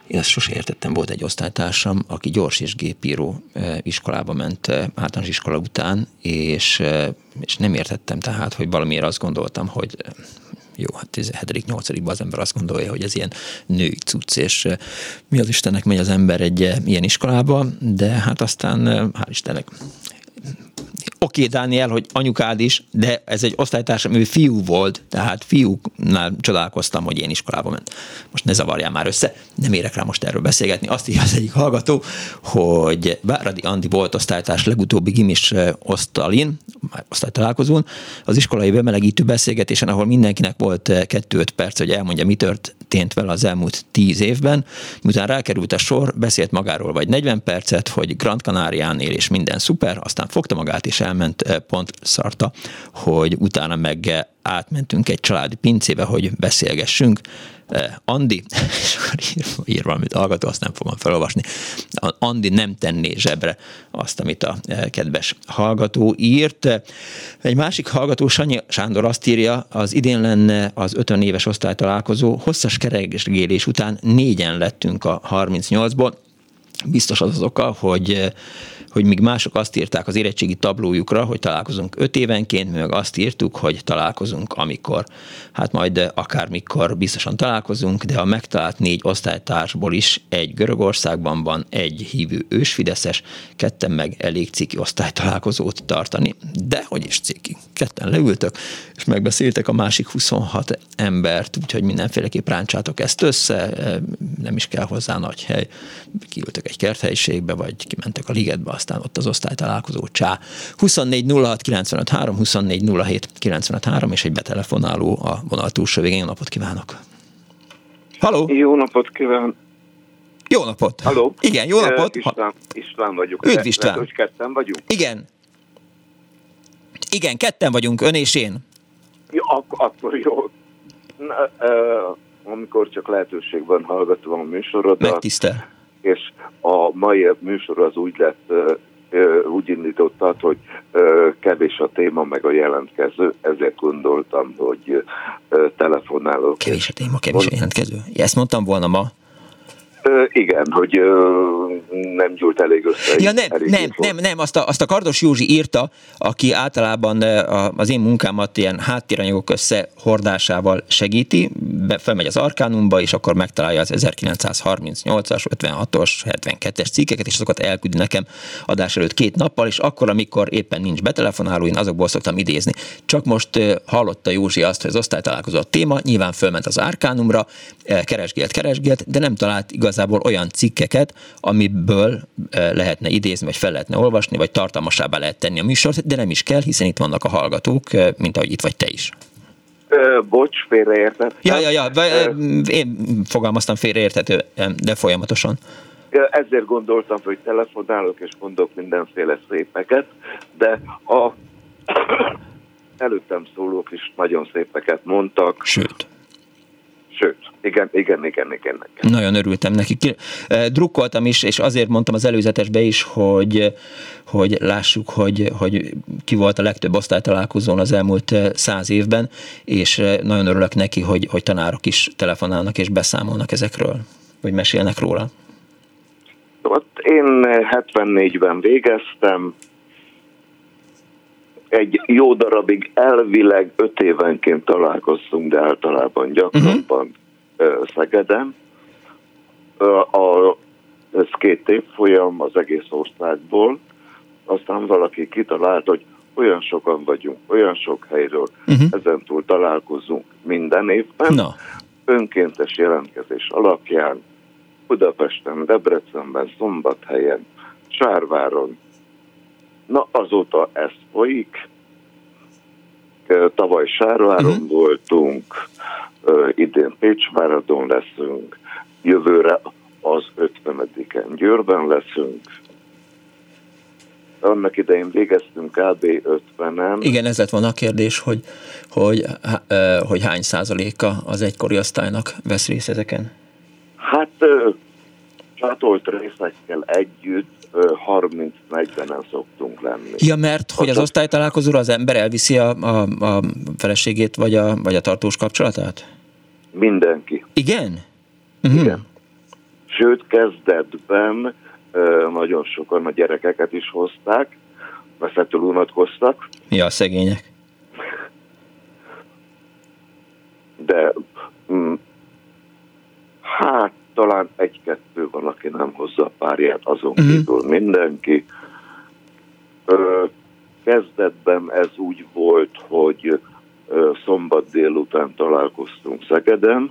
Én ezt sose értettem, volt egy osztálytársam, aki gyors és gépíró iskolába ment általános iskola után, és, és nem értettem tehát, hogy valamiért azt gondoltam, hogy jó, hát 17.-8. az ember azt gondolja, hogy ez ilyen női cucc, és mi az Istennek megy az ember egy ilyen iskolába, de hát aztán hál' Istennek oké, okay, Dániel, hogy anyukád is, de ez egy osztálytársam, ő fiú volt, tehát fiúknál csodálkoztam, hogy én iskolába ment. Most ne zavarjál már össze, nem érek rá most erről beszélgetni. Azt írja az egyik hallgató, hogy Váradi Andi volt osztálytárs legutóbbi gimis osztalin, már osztálytalálkozón, az iskolai bemelegítő beszélgetésen, ahol mindenkinek volt 2-5 perc, hogy elmondja, mi történt vele az elmúlt 10 évben. Miután rákerült a sor, beszélt magáról vagy 40 percet, hogy Grand Canarián él és minden szuper, aztán fogta magát és elment eh, pont szarta, hogy utána meg eh, átmentünk egy családi pincébe, hogy beszélgessünk. Eh, Andi, és akkor ír, ír valamit hallgató, azt nem fogom felolvasni. Andi nem tenné zsebre azt, amit a kedves hallgató írt. Egy másik hallgató, Sanyi Sándor azt írja, az idén lenne az 50 éves osztálytalálkozó, hosszas keregésgélés után négyen lettünk a 38-ból. Biztos az az oka, hogy hogy míg mások azt írták az érettségi tablójukra, hogy találkozunk öt évenként, mi meg azt írtuk, hogy találkozunk amikor. Hát majd akármikor biztosan találkozunk, de a megtalált négy osztálytársból is egy Görögországban van, egy hívő ősfideszes, ketten meg elég ciki osztálytalálkozót tartani. De hogy is ciki? Ketten leültök, és megbeszéltek a másik 26 embert, úgyhogy mindenféleképp ráncsátok ezt össze, nem is kell hozzá nagy hely. Kiültök egy kerthelyiségbe, vagy kimentek a ligetbe, aztán ott az osztálytalálkozó csá. 24 06 95 3, 24 07 95 3, és egy betelefonáló a vonal túlsó végén. Jó napot kívánok! Halló! Jó napot kívánok! Jó napot! Halló! Igen, jó napot! Uh, István, István vagyok. Üdv István! Lehet, hogy ketten vagyunk? Igen. Igen, ketten vagyunk, ön és én. Ja, ak- akkor jó. Na, uh, amikor csak lehetőség van, hallgatom a műsorodat. Megtisztel és a mai műsor az úgy lett úgy indítottad, hogy kevés a téma, meg a jelentkező, ezért gondoltam, hogy telefonálok. Kevés a téma, kevés a jelentkező. Ezt mondtam volna ma. Igen, hogy nem gyújt elég össze. Ja nem, elég nem, nem, nem, azt a, azt a Kardos Józsi írta, aki általában az én munkámat ilyen háttéranyagok összehordásával segíti, be, felmegy az Arkánumba, és akkor megtalálja az 1938-as, 56-os, 72-es cikkeket, és azokat elküldi nekem adás előtt két nappal, és akkor, amikor éppen nincs betelefonáló, én azokból szoktam idézni. Csak most hallotta Józsi azt, hogy az osztálytalálkozó a téma, nyilván fölment az Arkánumra, keresgélt, keresgélt, de nem talált igazából olyan cikkeket, amiből eh, lehetne idézni, vagy fel lehetne olvasni, vagy tartalmasába lehet tenni a műsort, de nem is kell, hiszen itt vannak a hallgatók, mint ahogy itt vagy te is. Ö, bocs, félreértettem. Ja, ja, ja, én fogalmaztam félreérthető, eh, de folyamatosan. Ezért gondoltam, hogy telefonálok és mondok mindenféle szépeket, de a <coughs> előttem szólók is nagyon szépeket mondtak. Sőt. Sőt, igen, igen, igen, igen. igen. Nagyon örültem neki. Ki- Drukkoltam is, és azért mondtam az előzetesbe is, hogy, hogy lássuk, hogy, hogy ki volt a legtöbb osztálytalálkozón az elmúlt száz évben, és nagyon örülök neki, hogy, hogy tanárok is telefonálnak és beszámolnak ezekről, vagy mesélnek róla. Ott én 74-ben végeztem, egy jó darabig elvileg öt évenként találkoztunk, de általában gyakrabban uh-huh. Szegeden. A, ez két év folyam az egész országból, aztán valaki kitalált, hogy olyan sokan vagyunk, olyan sok helyről, uh-huh. ezentúl találkozunk minden évben. Na. Önkéntes jelentkezés alapján Budapesten, Debrecenben, Szombathelyen, Sárváron. Na azóta ez folyik. Tavaly Sárváron uh-huh. voltunk, idén Pécsváradon leszünk, jövőre az 50-en Győrben leszünk. Annak idején végeztünk kb. 50-en. Igen, ez lett volna a kérdés, hogy, hogy, hogy hány százaléka az egykori osztálynak vesz részt ezeken? Hát ö, csatolt részekkel együtt 30-40-en szoktunk lenni. Ja, mert hogy az osztálytalálkozóra az ember elviszi a, a, a feleségét, vagy a, vagy a tartós kapcsolatát? Mindenki. Igen? Igen. Sőt, kezdetben nagyon sokan a gyerekeket is hozták, mert ettől unatkoztak, Ja, szegények. de mm, hát talán egy-kettő van, aki nem hozza a párját, azon Mhm. kívül mindenki. Ö, kezdetben ez úgy volt, hogy ö, szombat délután találkoztunk Szegeden,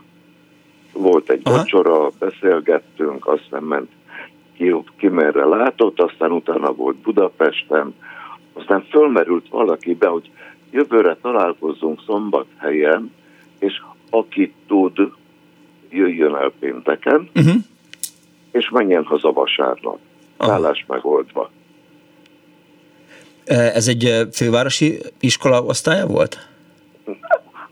volt egy vacsora, beszélgettünk, aztán ment ki, ki merre látott, aztán utána volt Budapesten, aztán fölmerült valakibe, hogy jövőre találkozzunk szombathelyen, és aki tud, jöjjön el pénteken, uh-huh. és menjen haza vasárnap. Szállás megoldva. Eh, Ez egy eh, fővárosi iskola osztálya volt?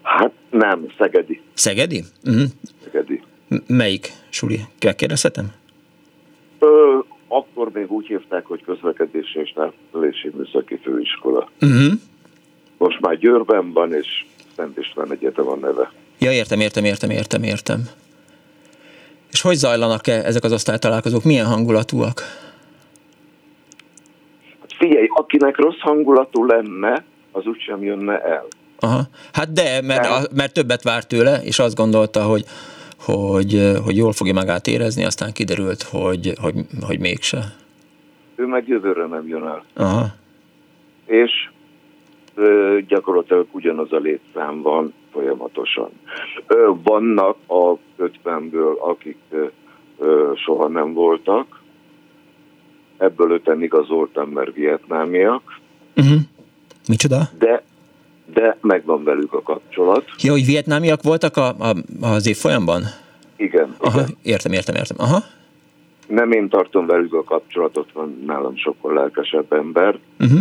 Hát nem, Szegedi. Szegedi? Uh-huh. Szegedi. Melyik suli? Kérdezhetem? Ö, akkor még úgy hívták, hogy közlekedési és távközlési műszaki főiskola. Uh-huh. Most már Győrben van, és Szent István Egyetem a neve. Ja, értem, értem, értem, értem, értem. És hogy zajlanak -e ezek az osztálytalálkozók? Milyen hangulatúak? Figyelj, akinek rossz hangulatú lenne, az úgysem jönne el. Aha. Hát de, mert, a, mert többet várt tőle, és azt gondolta, hogy, hogy, hogy jól fogja magát érezni, aztán kiderült, hogy, hogy, hogy mégse. Ő meg jövőre nem jön el. Aha. És ö, gyakorlatilag ugyanaz a létszám van folyamatosan. Vannak a 50-ből, akik soha nem voltak. Ebből öten igazoltam, mert vietnámiak, Uh-huh. Micsoda? de, de megvan velük a kapcsolat. Ja, hogy vietnámiak voltak a, a, az évfolyamban? Igen, Aha, értem, értem, értem. Aha. nem én tartom velük a kapcsolatot, van nálam sokkal lelkesebb ember. Uh-huh.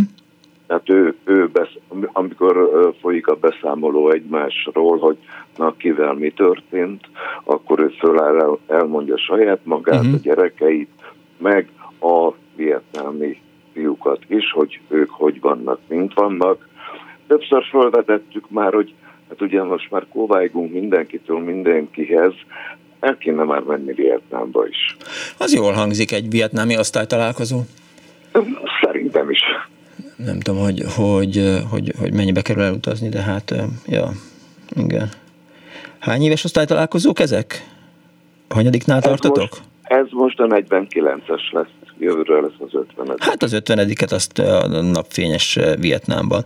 Tehát ő, ő besz, amikor folyik a beszámoló egymásról, hogy na kivel mi történt, akkor ő föláll, el, elmondja saját magát, uh-huh. a gyerekeit, meg a vietnámi fiúkat is, hogy ők hogy vannak, mint vannak. Többször felvetettük már, hogy hát ugye most már kóvájgunk mindenkitől mindenkihez, el kéne már menni Vietnámba is. Az jól hangzik egy vietnámi osztálytalálkozó. Szerintem is. Nem tudom, hogy, hogy, hogy, hogy mennyibe kerül elutazni, de hát, ja, igen. Hány éves osztálytalálkozók ezek? Hanyadiknál ez tartotok? Most, ez most a 49-es lesz, jövőről lesz az 50 Hát az 50-et azt a napfényes Vietnámban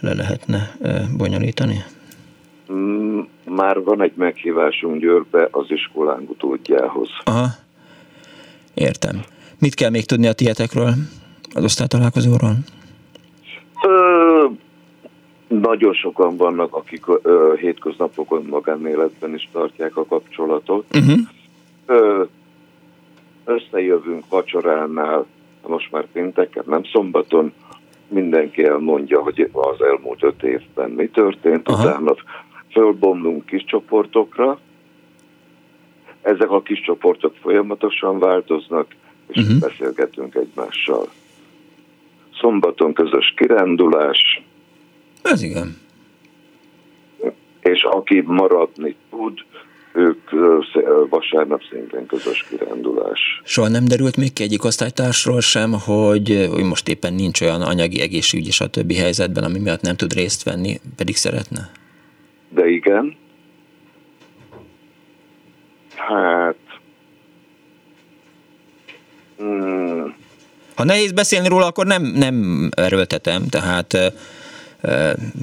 le lehetne bonyolítani. Mm, már van egy meghívásunk Győrbe az iskolánk utódjához. Aha, értem. Mit kell még tudni a tietekről, az osztálytalálkozóról? Ö, nagyon sokan vannak, akik ö, hétköznapokon magánéletben is tartják a kapcsolatot. Uh-huh. Ö, összejövünk vacsoránál, most már pénteken, nem szombaton, mindenki elmondja, hogy az elmúlt öt évben mi történt, Aha. utána fölbomlunk kis csoportokra, ezek a kis csoportok folyamatosan változnak, és uh-huh. beszélgetünk egymással. Szombaton közös kirándulás. Ez igen. És aki maradni tud, ők vasárnap szintén közös kirándulás. Soha nem derült még ki egyik osztálytársról sem, hogy, hogy most éppen nincs olyan anyagi egészségügyi többi helyzetben, ami miatt nem tud részt venni, pedig szeretne? De igen. Hát... Hmm. Ha nehéz beszélni róla, akkor nem, nem erőltetem, tehát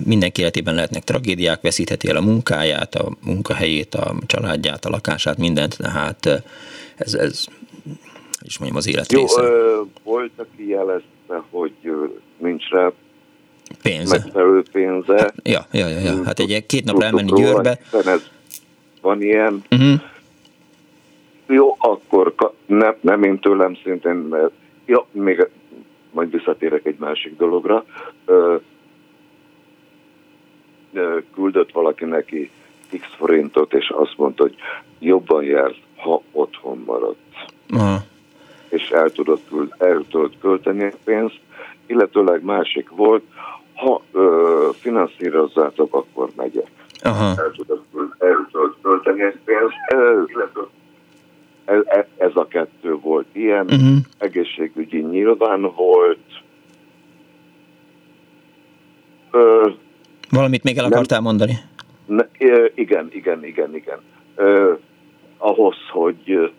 mindenki életében lehetnek tragédiák, veszítheti el a munkáját, a munkahelyét, a családját, a lakását, mindent, tehát ez, ez is mondjam az élet Jó, része. Ö, volt, aki jelezte, hogy nincs rá pénze. megfelelő pénze. Hát, ja, ja, ja, ja. hát egy két napra elmenni Győrbe. Ez van ilyen. Uh-huh. Jó, akkor nem, nem én tőlem szintén, mert ja, még majd visszatérek egy másik dologra. Ö, küldött valaki neki x forintot, és azt mondta, hogy jobban jár, ha otthon maradt. Aha. És el tudod, el tudod költeni a pénzt, illetőleg másik volt, ha ö, finanszírozzátok, akkor megyek. Aha. El, tudod, el tudod költeni egy pénzt, ez, ez, ez a kettő volt ilyen, uh-huh. egészségügyi nyilván volt, ö, Valamit még el akartál mondani? Ne, igen, igen, igen, igen. Eh, ahhoz, hogy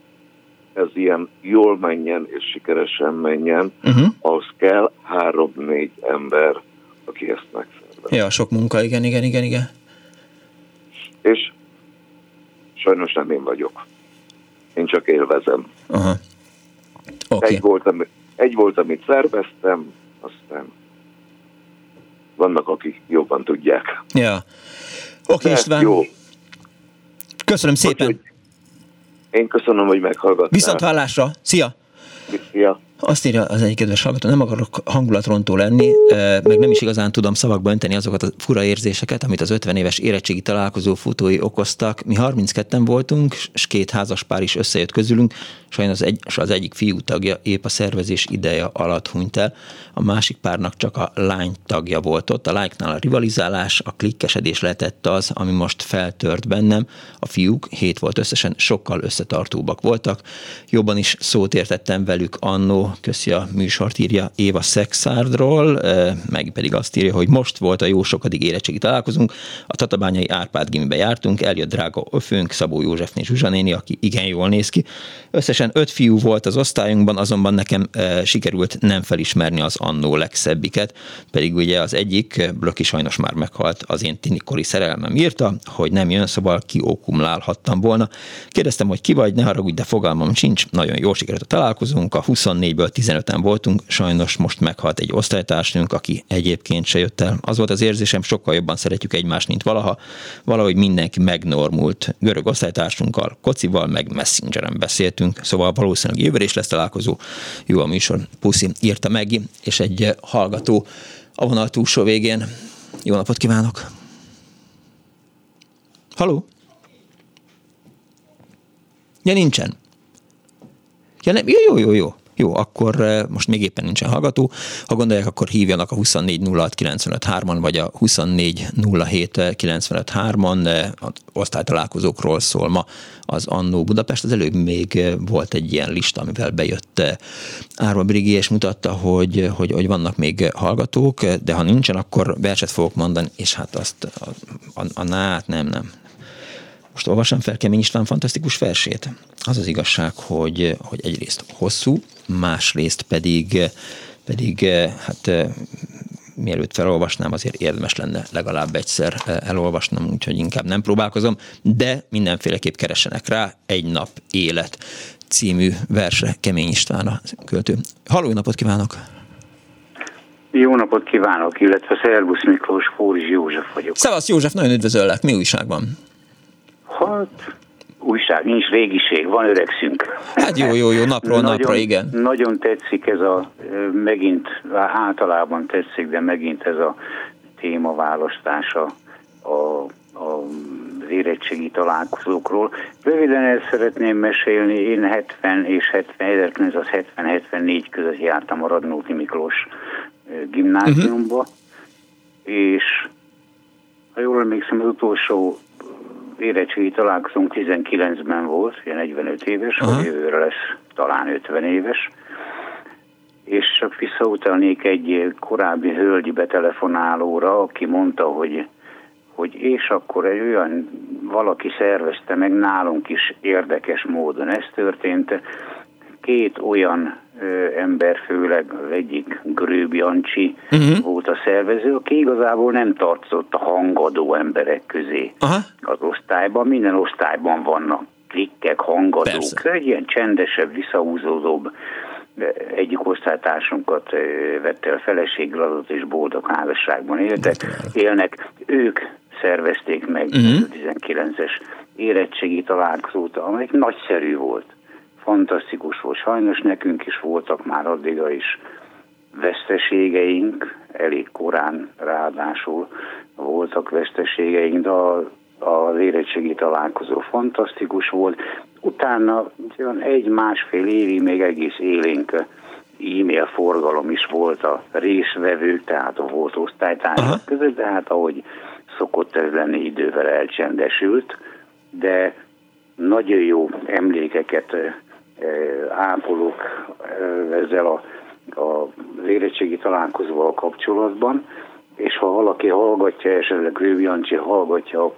ez ilyen jól menjen és sikeresen menjen, uh-huh. ahhoz kell három-négy ember, aki ezt megszervez. Ja, sok munka, igen, igen, igen, igen. És sajnos nem én vagyok. Én csak élvezem. Uh-huh. Okay. Egy, volt, egy volt, amit szerveztem, aztán vannak, akik jobban tudják. Ja. Oké, okay, István. Jó. Köszönöm szépen. Úgy, én köszönöm, hogy meghallgattál. Viszont hallásra. Szia! Szia! Azt írja az egyik kedves hallgató, nem akarok hangulatrontó lenni, meg nem is igazán tudom szavakba önteni azokat a fura érzéseket, amit az 50 éves érettségi találkozó futói okoztak. Mi 32-en voltunk, és két házas pár is összejött közülünk, sajnos az, egy, az egyik fiú tagja épp a szervezés ideje alatt hunyt el, a másik párnak csak a lány tagja volt ott. A lányknál a rivalizálás, a klikkesedés lehetett az, ami most feltört bennem. A fiúk, hét volt összesen, sokkal összetartóbbak voltak. Jobban is szót értettem velük annó, köszi a műsort, írja Éva Szexárdról, meg pedig azt írja, hogy most volt a jó sokadik érettségi találkozunk, a Tatabányai Árpád gimibe jártunk, eljött drága öfőnk, Szabó Józsefné Zsuzsa néni, aki igen jól néz ki. Összesen öt fiú volt az osztályunkban, azonban nekem e, sikerült nem felismerni az annó legszebbiket, pedig ugye az egyik, Blöki sajnos már meghalt, az én tinikori szerelmem írta, hogy nem jön, szóval kiokumlálhattam volna. Kérdeztem, hogy ki vagy, ne haragudj, de fogalmam sincs, nagyon jól sikerült a találkozunk, a 24 amiből 15-en voltunk, sajnos most meghalt egy osztálytársunk, aki egyébként se jött el. Az volt az érzésem, sokkal jobban szeretjük egymást, mint valaha. Valahogy mindenki megnormult. Görög osztálytársunkkal, kocival, meg messengeren beszéltünk, szóval valószínűleg jövőre is lesz találkozó. Jó a műsor, puszi, írta meg, és egy hallgató a vonal túlsó végén. Jó napot kívánok! Haló? Ja, nincsen. Ja, nem, jó, jó, jó, jó. Jó, akkor eh, most még éppen nincsen hallgató. Ha gondolják, akkor hívjanak a 2406953-on, vagy a 2407953-on. Az osztálytalálkozókról szól ma az Annó Budapest. Az előbb még eh, volt egy ilyen lista, amivel bejött eh, Árva Brigi, és mutatta, hogy, hogy, hogy vannak még hallgatók, de ha nincsen, akkor verset fogok mondani, és hát azt a, a, a nát nem, nem, most olvasom fel Kemény István fantasztikus versét. Az az igazság, hogy, hogy egyrészt hosszú, másrészt pedig, pedig hát mielőtt felolvasnám, azért érdemes lenne legalább egyszer elolvasnom, úgyhogy inkább nem próbálkozom, de mindenféleképp keresenek rá egy nap élet című verse Kemény István a költő. Halló, napot kívánok! Jó napot kívánok, illetve Szerbusz Miklós, Fóris József vagyok. Szevasz József, nagyon üdvözöllek, mi újság van? Hát, újság, nincs régiség, van öregszünk. Hát jó, jó, jó, napról nagyon, napra, igen. Nagyon tetszik ez a, megint, általában tetszik, de megint ez a témaválasztása a, a érettségi találkozókról. Röviden el szeretném mesélni, én 70 és 70, 1970-74 között jártam a Radnóti Miklós gimnáziumba, uh-huh. és ha jól emlékszem, az utolsó érettségi találkozónk 19-ben volt, ilyen 45 éves, Aha. vagy jövőre lesz talán 50 éves, és csak visszautalnék egy korábbi hölgyi betelefonálóra, aki mondta, hogy, hogy és akkor egy olyan valaki szervezte meg nálunk is érdekes módon. Ez történt, két olyan ember, főleg az egyik Grőb Jancsi uh-huh. volt a szervező, aki igazából nem tartozott a hangadó emberek közé Aha. az osztályban. Minden osztályban vannak klikkek, hangadók. Persze. Egy ilyen csendesebb, visszahúzódóbb egyik osztálytársunkat vette el feleséggel adott és boldog házasságban éltek, élnek. Ők szervezték meg uh-huh. a 19-es érettségi találkozót, amelyik nagyszerű volt fantasztikus volt. Sajnos nekünk is voltak már addiga is veszteségeink, elég korán ráadásul voltak veszteségeink, de az érettségi találkozó fantasztikus volt. Utána egy-másfél évi még egész élénk e-mail forgalom is volt a részvevők, tehát a volt osztálytársak között, de hát ahogy szokott ez lenni, idővel elcsendesült, de nagyon jó emlékeket ápolok ezzel a, a az érettségi találkozóval kapcsolatban, és ha valaki hallgatja, esetleg Rővi Jancsi hallgatja a,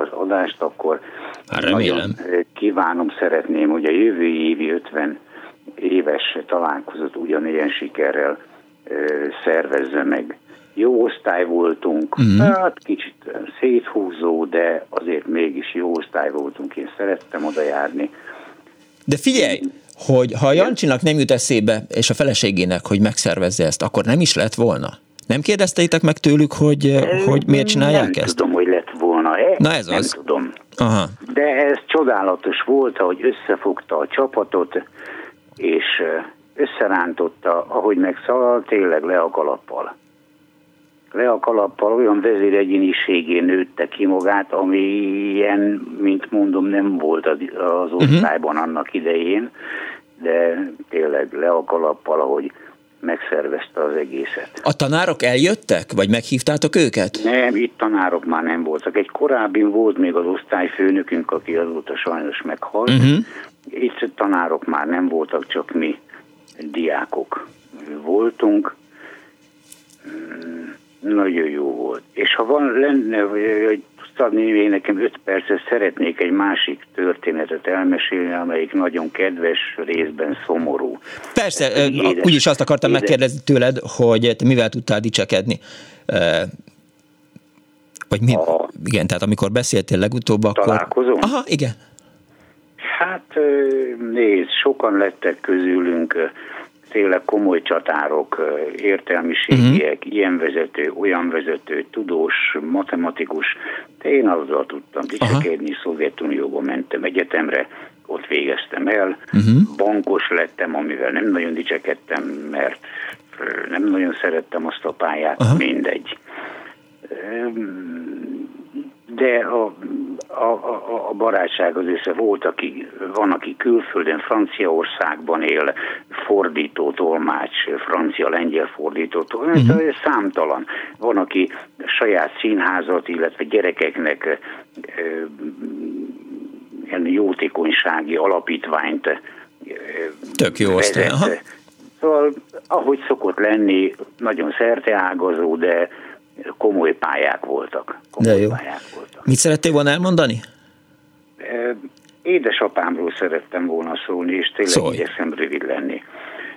az adást, akkor hát nagyon kívánom, szeretném, hogy a jövő évi 50 éves találkozót ugyanilyen sikerrel szervezze meg. Jó osztály voltunk, uh-huh. hát kicsit széthúzó, de azért mégis jó osztály voltunk, én szerettem oda járni. De figyelj, hogy ha Jancsinak nem jut eszébe, és a feleségének, hogy megszervezze ezt, akkor nem is lett volna? Nem kérdezteitek meg tőlük, hogy, hogy miért csinálják nem ezt? Nem tudom, hogy lett volna-e. Na ez nem az. tudom. Aha. De ez csodálatos volt, hogy összefogta a csapatot, és összerántotta, ahogy megszalalt, tényleg le a kalappal le a kalappal olyan vezéregyéniségén nőtte ki magát, ami ilyen, mint mondom, nem volt az, mhm. osztályban annak idején, de tényleg le a kalappal, ahogy megszervezte az egészet. A tanárok eljöttek, vagy meghívtátok őket? Nem, itt tanárok már nem voltak. Egy korábbi volt még az osztályfőnökünk, aki azóta sajnos meghalt. Uh-huh. Itt tanárok már nem voltak, csak mi diákok voltunk. Nagyon jó volt. És ha van lenne, hogy tudni még nekem öt percet, szeretnék egy másik történetet elmesélni, amelyik nagyon kedves, részben szomorú. Persze, édes, úgyis azt akartam édes. megkérdezni tőled, hogy te mivel tudtál dicsekedni. Vagy mi? A, igen, tehát amikor beszéltél legutóbb, akkor... Találkozom? Aha, igen. Hát nézd, sokan lettek közülünk tényleg komoly csatárok, értelmiségiek, uh-huh. ilyen vezető, olyan vezető, tudós, matematikus. De én azzal tudtam dicsekedni, Szovjetunióba mentem egyetemre, ott végeztem el, uh-huh. bankos lettem, amivel nem nagyon dicsekedtem, mert nem nagyon szerettem azt a pályát, uh-huh. mindegy. De a, a, a, a barátság az össze volt, aki, van, aki külföldön, Franciaországban él, fordító, tolmács, francia-lengyel fordító, tolmács, uh-huh. számtalan. Van, aki saját színházat, illetve gyerekeknek e, ilyen jótékonysági alapítványt e, Tök jó osztály. Szóval, ahogy szokott lenni, nagyon szerteágazó, de komoly pályák voltak. Komoly De jó. Pályák voltak. Mit szerettél volna elmondani? Édesapámról szerettem volna szólni, és tényleg Szólj. igyekszem rövid lenni.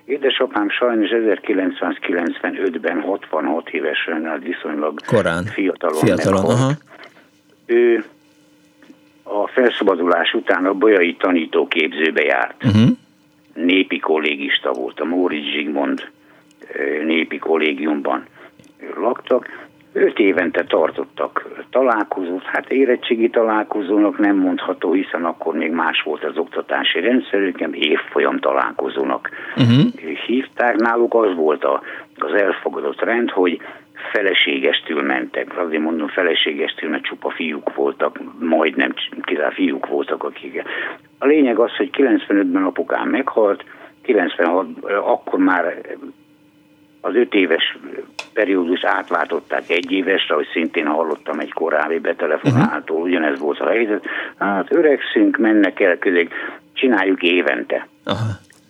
Édesapám sajnos 1995-ben 66 évesen, hát viszonylag Korán. fiatalon, fiatalon aha. Ő a felszabadulás után a bolyai tanítóképzőbe járt. Uh-huh. Népi kollégista volt, a Móricz Zsigmond népi kollégiumban laktak, Öt évente tartottak találkozót, hát érettségi találkozónak nem mondható, hiszen akkor még más volt az oktatási rendszerük, évfolyam találkozónak uh-huh. hívták. Náluk az volt a, az elfogadott rend, hogy feleségestül mentek. Azért mondom feleségestül, mert csupa fiúk voltak, majdnem kizárólag fiúk voltak, akik. A lényeg az, hogy 95-ben apukám meghalt, 96 akkor már az öt éves periódus átváltották egy évesre, hogy szintén hallottam egy korábbi betelefonáltól, uh-huh. ugyanez volt a helyzet. Hát öregszünk, mennek el közé, csináljuk évente. Aha.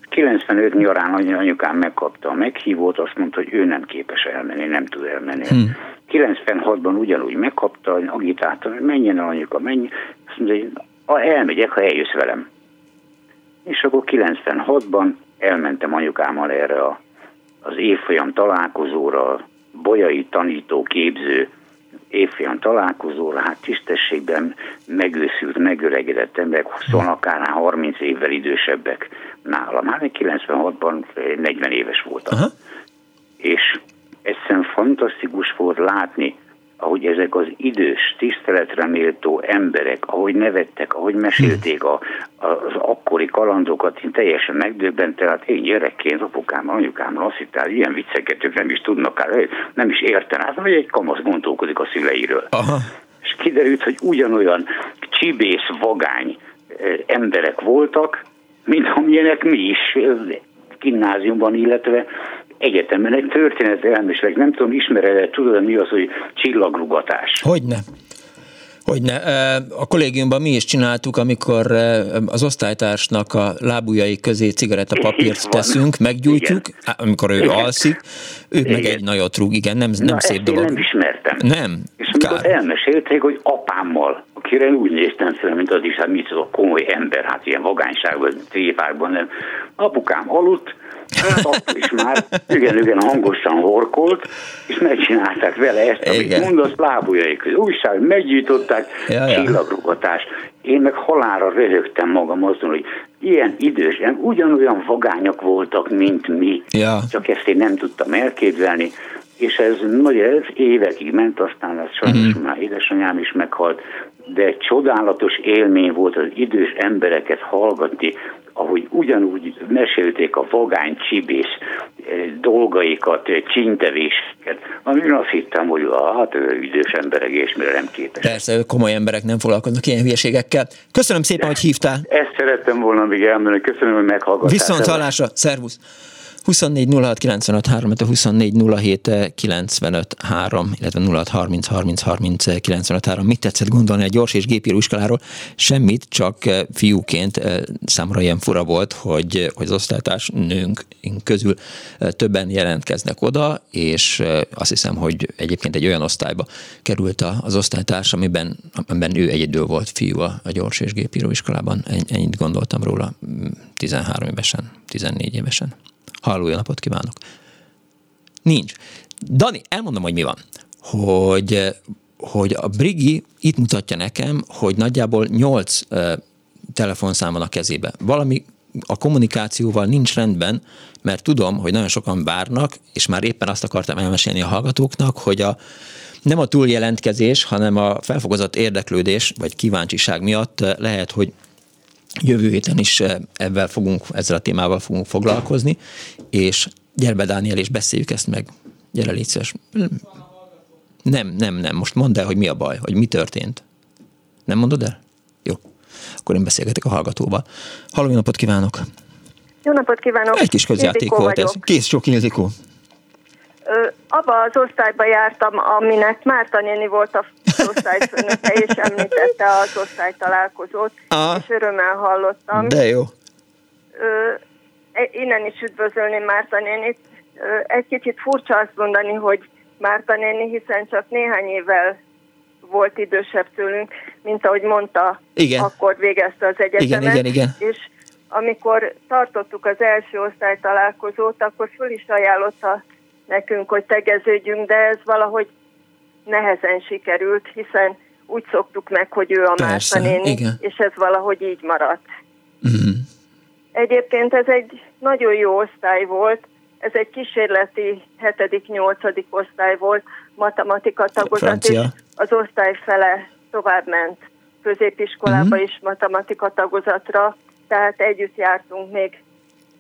95 nyarán anyukám megkapta a meghívót, azt mondta, hogy ő nem képes elmenni, nem tud elmenni. Hmm. 96-ban ugyanúgy megkapta, agitálta, hogy menjen el anyuka, menj. Azt mondja, hogy elmegyek, ha eljössz velem. És akkor 96-ban elmentem anyukámmal erre a, az évfolyam találkozóra, bolyai tanító képző évfolyam találkozóra, hát tisztességben megőszült, megöregedett emberek, 20 akár 30 évvel idősebbek nálam. Hát 96-ban 40 éves voltam. Aha. És egyszerűen fantasztikus volt látni, ahogy ezek az idős, tiszteletre méltó emberek, ahogy nevettek, ahogy mesélték a, az akkori kalandokat, én teljesen megdöbbentem, hát én gyerekként, apukám, anyukám azt hittem, hát ilyen vicceket ők nem is tudnak, hát nem is értenek, hát vagy egy kamasz gondolkodik a szüleiről. Aha. És kiderült, hogy ugyanolyan csibész, vagány emberek voltak, mint amilyenek mi is gimnáziumban, illetve egyetemen egy történet elmesleg, nem tudom, ismered tudod, mi az, hogy csillagrugatás? Hogyne. Hogyne. A kollégiumban mi is csináltuk, amikor az osztálytársnak a lábujjai közé cigarettapapírt teszünk, meggyújtjuk, igen. amikor ő igen. alszik, ő igen. meg egy nagyot rúg, igen, nem, nem Na, szép dolog. nem ismertem. Nem. És amikor elmesélték, hogy apámmal, akire úgy néztem fel, mint az is, hát mit tudok, komoly ember, hát ilyen vagányságban, tréfákban nem. Apukám aludt, Hát akkor is már igen, igen hangosan horkolt, és megcsinálták vele ezt, amit igen. mondasz, lábujjaik között. Újság, meggyújtották, ja, ja. csillagrugatás. Én meg halára röhögtem magam azon, hogy ilyen idős, ugyanolyan vagányak voltak, mint mi. Ja. Csak ezt én nem tudtam elképzelni és ez nagy ez évekig ment, aztán ez sajnos uh-huh. már édesanyám is meghalt, de csodálatos élmény volt az idős embereket hallgatni, ahogy ugyanúgy mesélték a vagány csibész eh, dolgaikat, eh, csintevéseket, amire azt hittem, hogy hát ő idős emberek, és mire nem képes. Persze, komoly emberek nem foglalkoznak ilyen hülyeségekkel. Köszönöm szépen, hogy hívtál. Ezt szerettem volna még elmondani, köszönöm, hogy meghallgattál. Viszont hallásra, szervusz! 24 06 95 3, 24 07 95 3, illetve 06 30 30 30 95 3. Mit tetszett gondolni a gyors és gépíró iskoláról? Semmit, csak eh, fiúként eh, számomra ilyen fura volt, hogy, hogy az osztálytárs nőnk közül eh, többen jelentkeznek oda, és azt hiszem, hogy egyébként egy olyan osztályba került az osztálytárs, amiben, amiben ő egyedül volt fiú a, a gyors és gépíró iskolában. Ennyit gondoltam róla 13 évesen, 14 évesen. Halló, jó napot kívánok! Nincs. Dani, elmondom, hogy mi van. Hogy, hogy a Brigi itt mutatja nekem, hogy nagyjából 8 telefonszám van a kezébe. Valami a kommunikációval nincs rendben, mert tudom, hogy nagyon sokan várnak, és már éppen azt akartam elmesélni a hallgatóknak, hogy a, nem a túljelentkezés, hanem a felfogozott érdeklődés vagy kíváncsiság miatt lehet, hogy Jövő héten is eh, ebben fogunk, ezzel a témával fogunk foglalkozni, és gyere be, Dániel, és beszéljük ezt meg. Gyere, légy szíves. Nem, nem, nem. Most mondd el, hogy mi a baj, hogy mi történt. Nem mondod el? Jó. Akkor én beszélgetek a hallgatóval. Halló, jó napot kívánok! Jó napot kívánok! Egy kis közjáték Ildikó volt ez. Kész sok Ildikó. Abba az osztályba jártam, aminek Márta néni volt a osztályfőnöke, és említette az osztálytalálkozót, Ah. és örömmel hallottam. De jó. Ö, e- innen is üdvözölném Márta nénit. Ö, egy kicsit furcsa azt mondani, hogy Márta néni, hiszen csak néhány évvel volt idősebb tőlünk, mint ahogy mondta, Igen. akkor végezte az egyetemet. Igen, igen, igen. És amikor tartottuk az első osztály találkozót, akkor föl is ajánlotta nekünk, hogy tegeződjünk, de ez valahogy nehezen sikerült, hiszen úgy szoktuk meg, hogy ő a Persze, néni, igen. és ez valahogy így maradt. Mhm. Egyébként ez egy nagyon jó osztály volt, ez egy kísérleti 7.-8. osztály volt, matematika tagozat, Francia. és az osztály fele tovább ment középiskolába Mhm. is matematika tagozatra, tehát együtt jártunk még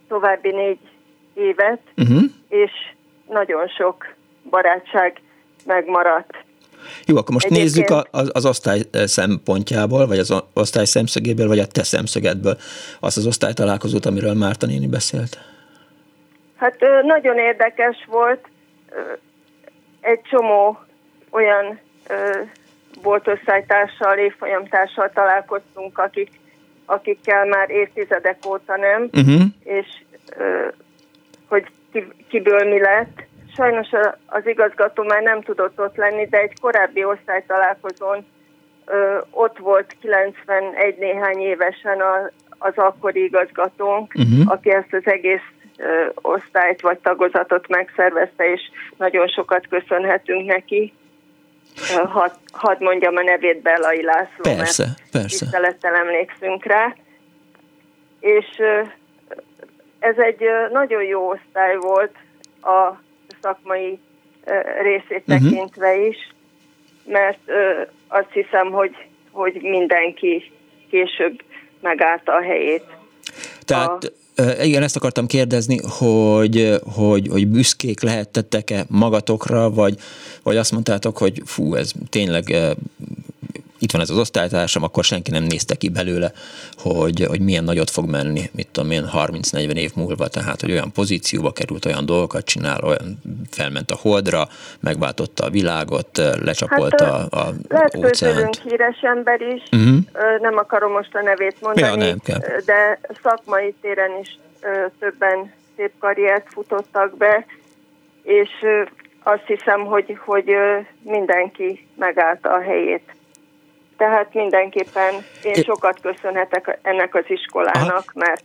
további négy évet, Uh-huh. és nagyon sok barátság megmaradt. Jó, akkor most Egyébként- nézzük a, az, az osztály eh, szempontjából, vagy az osztály szemszögéből, vagy a te szemszögedből azt az osztálytalálkozót, amiről Márta néni beszélt. Hát nagyon érdekes volt, egy csomó olyan volt osztálytársal, évfolyamtársal találkoztunk, akik, akikkel már évtizedek óta nem, Uh-huh. és hogy kiből mi lett. Sajnos az igazgató már nem tudott ott lenni, de egy korábbi osztálytalálkozón ö, ott volt 91 néhány évesen a, az akkori igazgatónk, Mhm. aki ezt az egész ö, osztályt vagy tagozatot megszervezte, és nagyon sokat köszönhetünk neki. Hadd had mondjam a nevét Bellai László, Persze, mert persze. tisztelettel emlékszünk rá. És ez egy nagyon jó osztály volt a szakmai részét Mhm. tekintve is, mert azt hiszem, hogy, hogy mindenki később megállta a helyét. Tehát a... igen, ezt akartam kérdezni, hogy, hogy, hogy büszkék lehettettek-e magatokra, vagy, vagy azt mondtátok, hogy fú, ez tényleg itt van ez az osztálytársam, akkor senki nem nézte ki belőle, hogy, hogy milyen nagyot fog menni, mit tudom én, 30-40 év múlva, tehát hogy olyan pozícióba került, olyan dolgokat csinál, olyan felment a holdra, megváltotta a világot, eh, lecsapolta Hát, a, a Lehet óceánt. híres ember is, ö, nem akarom most a nevét mondani, Ja, nem kell. de szakmai téren is többen szép karriert futottak be, és azt hiszem, hogy, hogy mindenki megállta a helyét. Tehát mindenképpen én É- sokat köszönhetek ennek az iskolának, mert,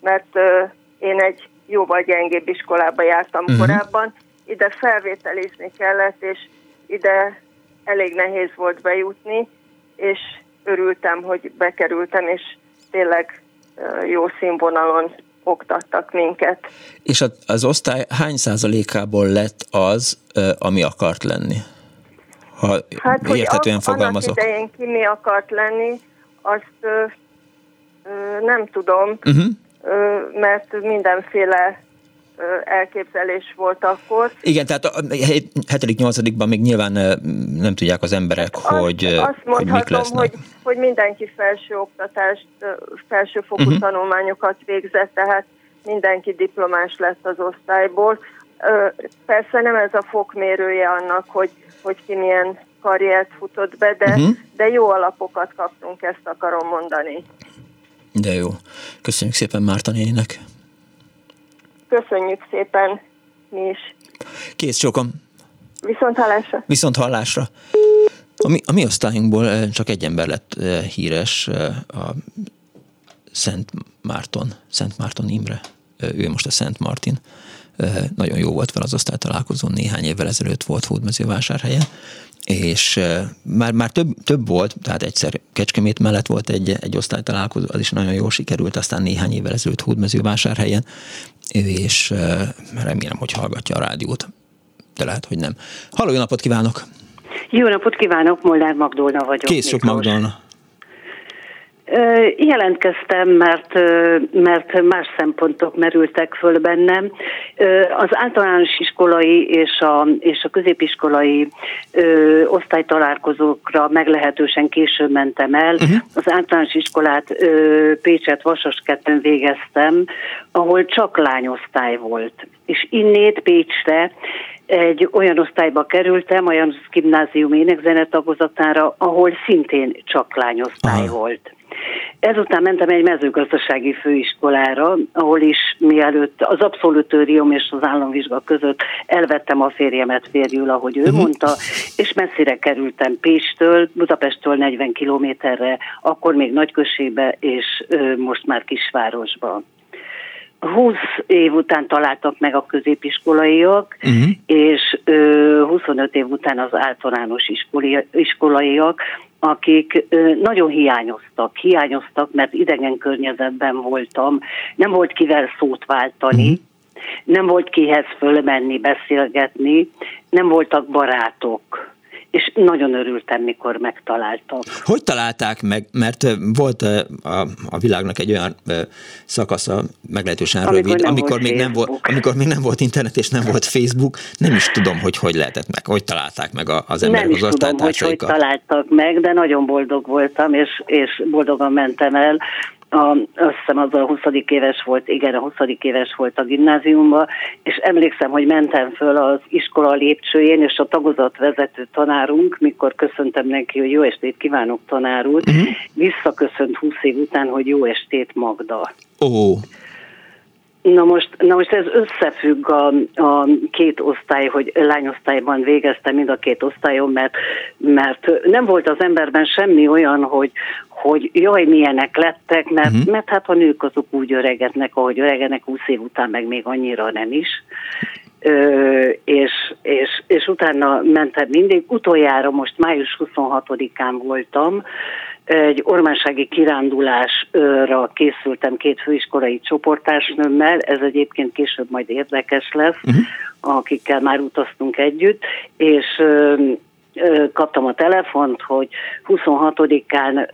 mert ö, én egy jóval gyengébb iskolába jártam Mhm. korábban, ide felvételizni kellett, és ide elég nehéz volt bejutni, és örültem, hogy bekerültem, és tényleg ö, jó színvonalon oktattak minket. És az osztály hány százalékából lett az, ami akart lenni? Ha Hát, hogy érthetően annak fogalmazok. idején ki mi akart lenni, azt ö, ö, nem tudom, Uh-huh. ö, mert mindenféle elképzelés volt akkor. Igen, tehát a 7.-8.-ban még nyilván nem tudják az emberek, hogy, ö, Azt hogy mik lesznek. hogy, hogy mindenki felső oktatást, ö, felsőfokú uh-huh. tanulmányokat végzett, tehát mindenki diplomás lett az osztályból. Persze nem ez a fokmérője annak, hogy, hogy ki milyen karriert futott be, de, uh-huh. de jó alapokat kaptunk, ezt akarom mondani. De jó. Köszönjük szépen Márta néninek. Köszönjük szépen mi is. Kész csókom. Viszont hallásra. Viszont hallásra. A mi, a mi osztályunkból csak egy ember lett híres, a Szent Márton, Szent Márton Imre. Ő most a Szent Martin. Nagyon jó volt fel az osztálytalálkozón, néhány évvel ezelőtt volt Hódmezővásárhelyen, és már, már több, több volt, tehát egyszer Kecskemét mellett volt egy, egy osztálytalálkozó, az is nagyon jól sikerült, aztán néhány évvel ezelőtt Hódmezővásárhelyen, és remélem, hogy hallgatja a rádiót, de lehet, hogy nem. Halló, jó napot kívánok! Jó napot kívánok, Molnár Magdolna vagyok. Kész sok Miklós. Jelentkeztem, mert, mert más szempontok merültek föl bennem. Az általános iskolai és a, és a középiskolai ö, osztálytalálkozókra meglehetősen későn mentem el. Uh-huh. Az általános iskolát ö, Pécset Vasasketten végeztem, ahol csak lányosztály volt. És innét Pécsre egy olyan osztályba kerültem, a Janusz Gimnázium énekzene tagozatára, ahol szintén csak lányosztály Aha. volt. Ezután mentem egy mezőgazdasági főiskolára, ahol is mielőtt az abszolútőrium és az államvizsga között elvettem a férjemet férjül, ahogy ő uh-huh. mondta, és messzire kerültem Pécstől, Budapesttől 40 kilométerre, akkor még nagyközségbe, és ö, most már kisvárosba. 20 év után találtak meg a középiskolaiak, uh-huh. és ö, 25 év után az általános iskolai, iskolaiak, akik ö, nagyon hiányoztak, hiányoztak, mert idegen környezetben voltam, nem volt kivel szót váltani, uh-huh. nem volt kihez fölmenni, beszélgetni, nem voltak barátok és nagyon örültem, mikor megtaláltam. Hogy találták meg? Mert volt a, a világnak egy olyan szakasza, meglehetősen amikor rövid, nem amikor, még nem volt, amikor még nem volt internet és nem volt Facebook, nem is tudom, hogy hogy lehetett meg, hogy találták meg az emberek nem is az tudom, hogy hogy találtak meg, de nagyon boldog voltam, és, és boldogan mentem el a, azt hiszem az a 20. éves volt, igen, a 20. éves volt a gimnáziumban, és emlékszem, hogy mentem föl az iskola lépcsőjén, és a tagozatvezető tanárunk, mikor köszöntem neki, hogy jó estét kívánok tanár úr, uh-huh. visszaköszönt 20 év után, hogy jó estét Magda. Ó. Oh. Na most, na most ez összefügg a, a két osztály, hogy lányosztályban végeztem mind a két osztályon, mert, mert nem volt az emberben semmi olyan, hogy, hogy jaj, milyenek lettek, mert, uh-huh. mert hát a nők azok úgy öregednek, ahogy öregednek, 20 év után meg még annyira nem is. Ö, és, és, és utána mentem mindig. Utoljára most május 26-án voltam, egy ormánsági kirándulásra készültem két főiskolai csoportásnőmmel, ez egyébként később majd érdekes lesz, uh-huh. akikkel már utaztunk együtt, és kaptam a telefont, hogy 26-án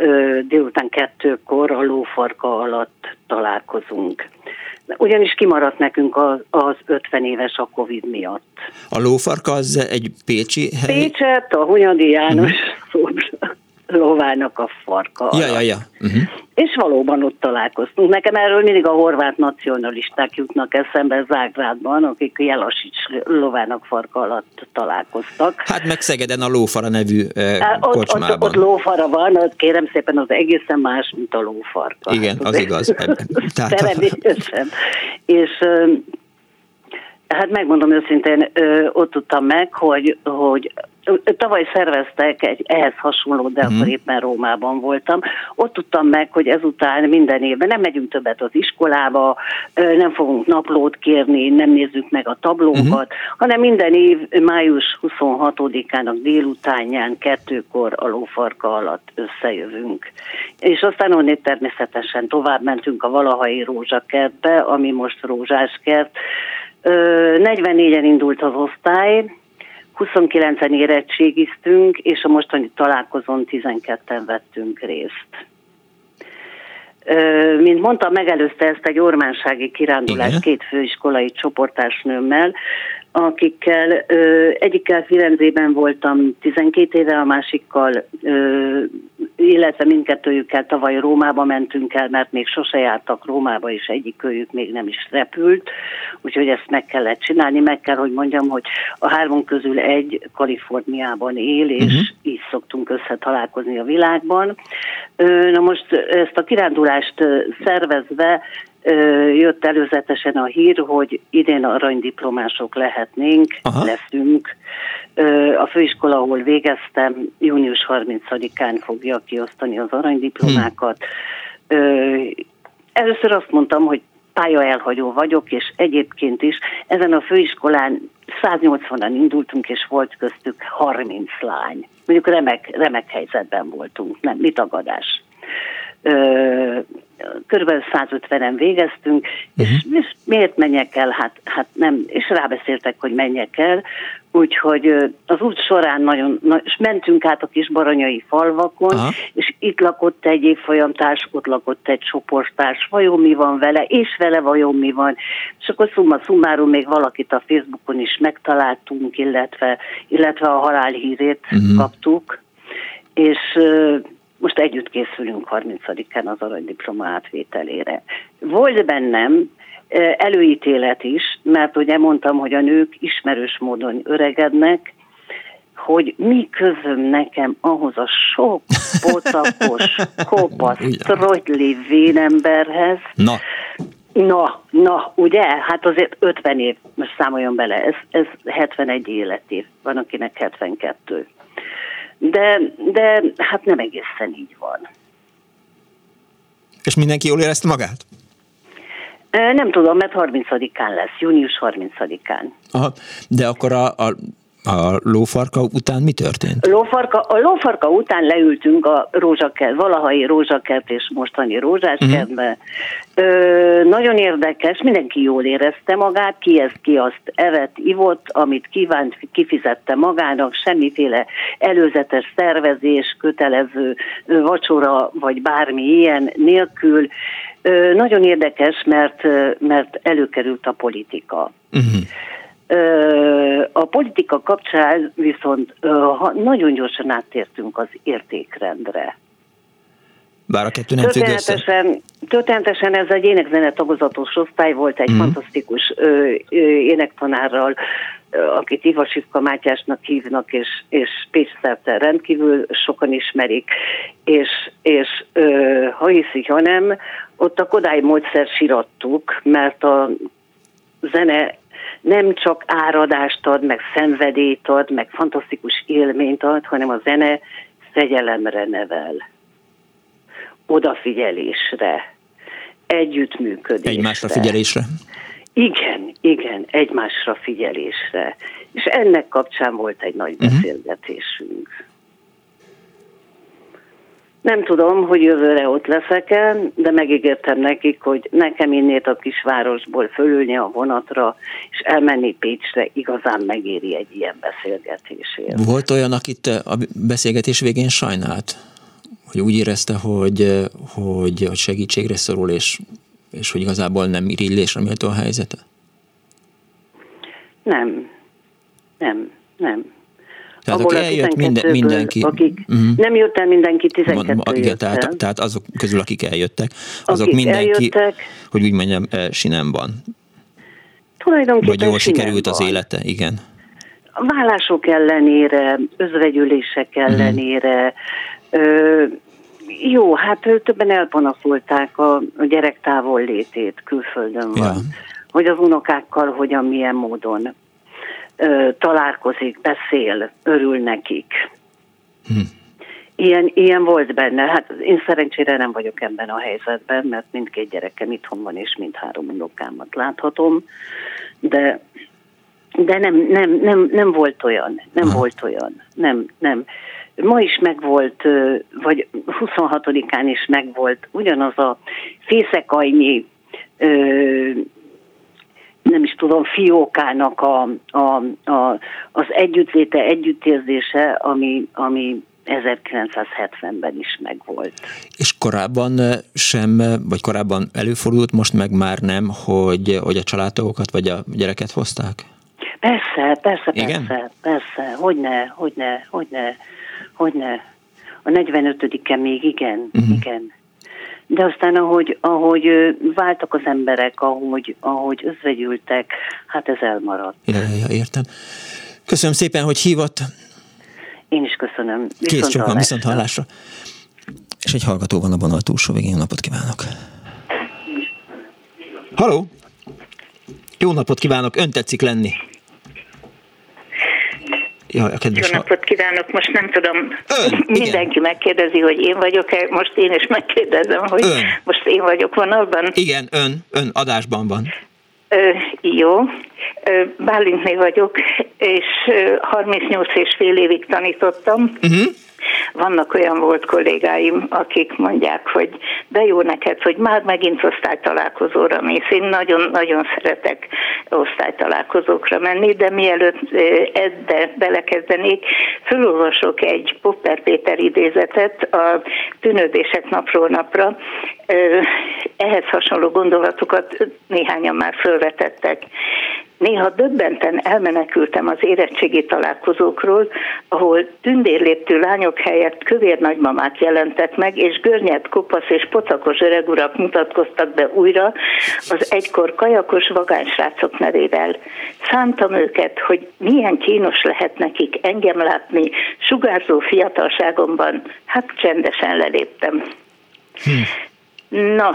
délután kettőkor a lófarka alatt találkozunk. Ugyanis kimaradt nekünk az, az 50 éves a Covid miatt. A lófarka az egy pécsi hely? Pécset, a Hunyadi János uh-huh lovának a farka ja, ja, ja. Uh-huh. És valóban ott találkoztunk. Nekem erről mindig a horvát nacionalisták jutnak eszembe Zágrádban, akik Jelasics lovának farka alatt találkoztak. Hát meg Szegeden a Lófara nevű eh, kocsmában. Ott, ott, ott lófara van, ott kérem szépen az egészen más, mint a lófarka. Igen, az igaz. <laughs> Tehát... És Hát megmondom őszintén, ott tudtam meg, hogy, hogy Tavaly szerveztek egy ehhez hasonló, de akkor mhm. éppen Rómában voltam. Ott tudtam meg, hogy ezután minden évben nem megyünk többet az iskolába, nem fogunk naplót kérni, nem nézzük meg a tablókat, uh-huh. hanem minden év május 26-án a délutánján kettőkor a lófarka alatt összejövünk. És aztán onnét természetesen tovább mentünk a Valahai Rózsakertbe, ami most Rózsáskert. 44-en indult az osztály, 29-en érettségiztünk, és a mostani találkozón 12-en vettünk részt. Mint mondtam, megelőzte ezt egy ormánsági kirándulás Igen. két főiskolai csoportásnőmmel, akikkel ö, egyikkel Firenzében voltam 12 éve, a másikkal, ö, illetve mindkettőjükkel tavaly Rómába mentünk el, mert még sose jártak Rómába, és egyikőjük még nem is repült, úgyhogy ezt meg kellett csinálni. Meg kell, hogy mondjam, hogy a három közül egy Kaliforniában él, és uh-huh. így szoktunk összetalálkozni a világban. Ö, na most ezt a kirándulást szervezve jött előzetesen a hír, hogy idén aranydiplomások lehetnénk, Aha. leszünk. A főiskola, ahol végeztem, június 30-án fogja kiosztani az aranydiplomákat. Hmm. Először azt mondtam, hogy pálya elhagyó vagyok, és egyébként is ezen a főiskolán 180-an indultunk, és volt köztük 30 lány. Mondjuk remek, remek helyzetben voltunk, nem, mit tagadás. Körülbelül 150-en végeztünk, és, és miért menjek el? Hát, hát nem, és rábeszéltek, hogy menjek el, úgyhogy az út során nagyon, na, és mentünk át a kis baranyai falvakon, Aha. és itt lakott egy évfolyamtárs, ott lakott egy csoporttárs, vajon mi van vele, és vele vajon mi van, és akkor szumma szumárum még valakit a Facebookon is megtaláltunk, illetve, illetve a halálhírét Mhm. kaptuk, és most együtt készülünk 30-án az aranydiploma átvételére. Volt bennem előítélet is, mert ugye mondtam, hogy a nők ismerős módon öregednek, hogy mi közöm nekem ahhoz a sok potakos, <laughs> kopasz, trotli vénemberhez, Na, Na, na, ugye? Hát azért 50 év, most számoljon bele, ez, ez 71 életév, van akinek 72. De, de hát nem egészen így van. és mindenki jól érezte magát? Nem tudom, mert 30-án lesz, június 30-án. Aha, de akkor a, a, a lófarka után mi történt? Lófarka, a lófarka után leültünk a rózsakert, valahai rózsakert és mostani rózsáskertbe. Ö, nagyon érdekes, mindenki jól érezte magát, ki ezt, ki azt evett, ivott, amit kívánt, kifizette magának, semmiféle előzetes szervezés, kötelező vacsora, vagy bármi ilyen nélkül. Ö, nagyon érdekes, mert, mert előkerült a politika. Ö, A politika kapcsán viszont nagyon gyorsan áttértünk az értékrendre. Bár a kettő nem függ. Történetesen, történetesen ez egy énekzene tagozatos osztály volt, egy Mhm. fantasztikus ö, ö, énektanárral, ö, akit Ivasivka Mátyásnak hívnak, és, és Pécs szerte rendkívül sokan ismerik, és, és ö, ha hiszi, ha nem, ott a Kodály módszer sirattuk, mert a zene nem csak áradást ad, meg szenvedélyt ad, meg fantasztikus élményt ad, hanem a zene fegyelemre nevel, odafigyelésre, együttműködésre. Egymásra figyelésre. Igen, igen, egymásra figyelésre. És ennek kapcsán volt egy nagy Mhm. beszélgetésünk. Nem tudom, hogy jövőre ott leszek-e, de megígértem nekik, hogy nekem innét a kisvárosból fölülni a vonatra, és elmenni Pécsre igazán megéri egy ilyen beszélgetésért. Volt olyan, akit eh, a beszélgetés végén sajnált? Hogy úgy érezte, hogy, eh, hogy, hogy segítségre szorul, és, és hogy igazából nem irigylésre méltó a helyzete? Nem, nem, nem. Tehát Abból aki eljött minden, 12-ből, mindenki. Akik, Mhm. Nem jött el mindenki, Ma- 12 ma- igen, tehát, el. tehát azok közül, akik eljöttek, azok Akik mindenki, eljöttek. hogy úgy mondjam, eh, sinemban. Tulajdonképpen Vagy jól sikerült az van. élete, igen. Vállások ellenére, özvegyülések Mhm. ellenére, ö, jó, hát többen elpanaszolták a, gyerek távol létét külföldön van. Ja. Hogy az unokákkal hogyan, milyen módon találkozik, beszél, örül nekik. Hm. Ilyen, ilyen volt benne. Hát én szerencsére nem vagyok ebben a helyzetben, mert mindkét gyerekem itthon van, és mindhárom unokámat láthatom, de de nem, nem, nem, nem volt olyan, nem Aha. volt olyan, nem, nem. Ma is megvolt, vagy 26-án is megvolt ugyanaz a fészekajnyi, ö, nem is tudom, fiókának a, a, a, az együttléte, együttérzése, ami, ami 1970-ben is megvolt. És korábban eh, sem, eh, vagy korábban előfordult, most meg már nem, hogy, hogy a családtagokat vagy a gyereket hozták? Persze, persze, Igen? persze, persze, hogyne, hogyne, hogyne, hogyne. A 45-en még igen, uh-huh. igen. De aztán, ahogy, ahogy váltak az emberek, ahogy, ahogy özvegyültek, hát ez elmaradt. Ja, ja, ja, értem. Köszönöm szépen, hogy hívott. Én is köszönöm. Kész Viszont sokan, hallásra. viszont hallásra. És egy hallgató van a vonal túlsó végén. Jó napot kívánok! Haló! Jó napot kívánok! Ön tetszik lenni. Jaj, a kedves Jó napot kívánok, most nem tudom, Ön, mindenki megkérdezi, hogy én vagyok-e, most én is megkérdezem, hogy Ön. most én vagyok vonalban. Igen, ön, ön adásban van. Ö, jó, Bálintné vagyok, és ö, 38 és fél évig tanítottam, Uh-huh. Vannak olyan volt kollégáim, akik mondják, hogy de jó neked, hogy már megint osztálytalálkozóra mész. Én nagyon-nagyon szeretek osztálytalálkozókra menni, de mielőtt ebbe belekezdenék, fölolvasok egy Popper Péter idézetet a tűnődések napról napra. Ehhez hasonló gondolatokat néhányan már felvetettek. Néha döbbenten elmenekültem az érettségi találkozókról, ahol tündérléptő lányok helyett kövér nagymamák jelentek meg, és görnyed, kopasz és pocakos öregurak mutatkoztak be újra az egykor kajakos vagánysrácok nevével. Szántam őket, hogy milyen kínos lehet nekik engem látni sugárzó fiatalságomban, hát csendesen leléptem. Hm. Na,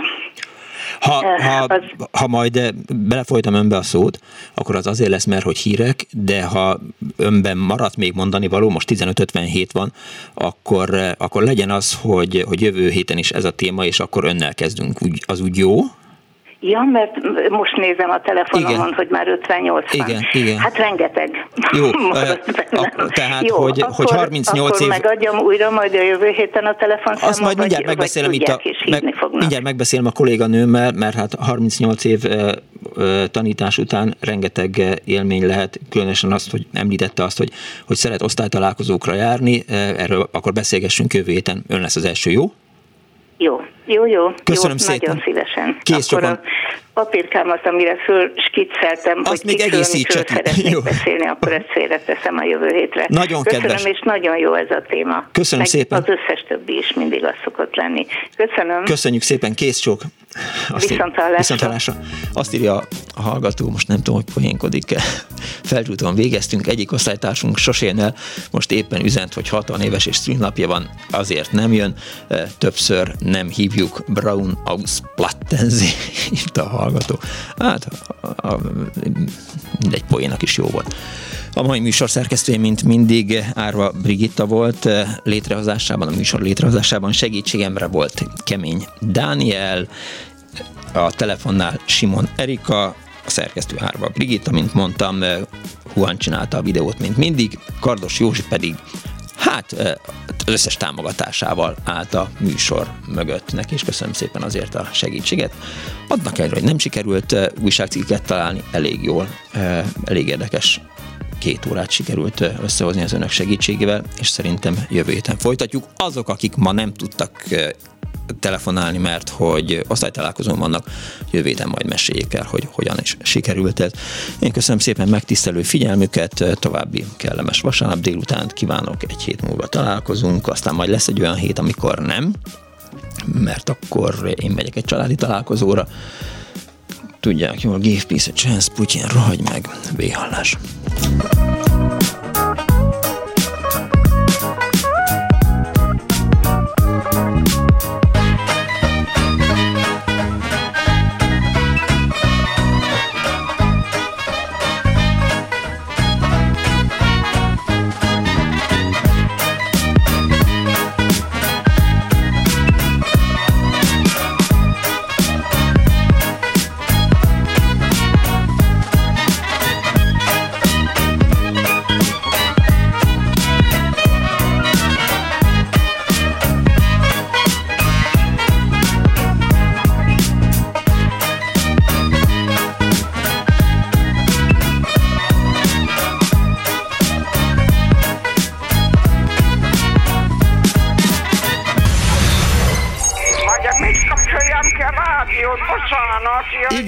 ha, ha, ha majd belefolytam önbe a szót, akkor az azért lesz, mert hogy hírek, de ha önben maradt még mondani való, most 15.57 van, akkor, akkor legyen az, hogy, hogy jövő héten is ez a téma, és akkor önnel kezdünk. Úgy, az úgy jó? Ja, mert most nézem a telefonomon, igen. hogy már 58 van. Igen, igen. Hát rengeteg. Jó, <laughs> a, tehát, Jó, hogy, akkor, hogy 38 akkor év... megadjam újra majd a jövő héten a telefonszámot, Azt majd mindjárt vagy, megbeszélem vagy itt a, meg, mindjárt megbeszélem a kolléganőmmel, mert hát 38 év tanítás után rengeteg élmény lehet, különösen azt, hogy említette azt, hogy, hogy szeret osztálytalálkozókra járni, erről akkor beszélgessünk jövő héten, ön lesz az első, jó? Jó, jó, jó. Köszönöm jó, szépen. Nagyon szívesen. Kész Akkor a papírkámat, amire föl skicceltem, Azt hogy még egészítse szeretnék jó. beszélni, akkor ezt félreteszem a jövő hétre. Nagyon Köszönöm, kedves. és nagyon jó ez a téma. Köszönöm Meg szépen. Az összes többi is mindig az szokott lenni. Köszönöm. Köszönjük szépen, kész csók. Viszontlátásra. Viszontlátásra. Azt írja a hallgató, most nem tudom, hogy poénkodik-e. <laughs> Felcsúton végeztünk, egyik osztálytársunk sosén el, most éppen üzent, hogy 60 éves és szülnapja van, azért nem jön. Többször nem hívjuk Brown aus Plattenzi, <laughs> írta a hallgató. Hát, a, a, mindegy poénak is jó volt. A mai műsor szerkesztője, mint mindig, Árva Brigitta volt létrehozásában, a műsor létrehozásában segítségemre volt Kemény Dániel, a telefonnál Simon Erika, a szerkesztő Árva Brigitta, mint mondtam, Juan csinálta a videót, mint mindig, Kardos Józsi pedig hát az összes támogatásával állt a műsor mögött. Neki is köszönöm szépen azért a segítséget. Adnak el, hogy nem sikerült újságcikket találni elég jól, elég érdekes két órát sikerült összehozni az önök segítségével, és szerintem jövő héten folytatjuk. Azok, akik ma nem tudtak telefonálni, mert hogy osztálytalálkozón vannak, jövő héten majd meséljék el, hogy hogyan is sikerült ez. Én köszönöm szépen megtisztelő figyelmüket, további kellemes vasárnap délutánt kívánok, egy hét múlva találkozunk, aztán majd lesz egy olyan hét, amikor nem, mert akkor én megyek egy családi találkozóra, tudják jól, give peace a chance, Putyin, rohagy meg, véhallás.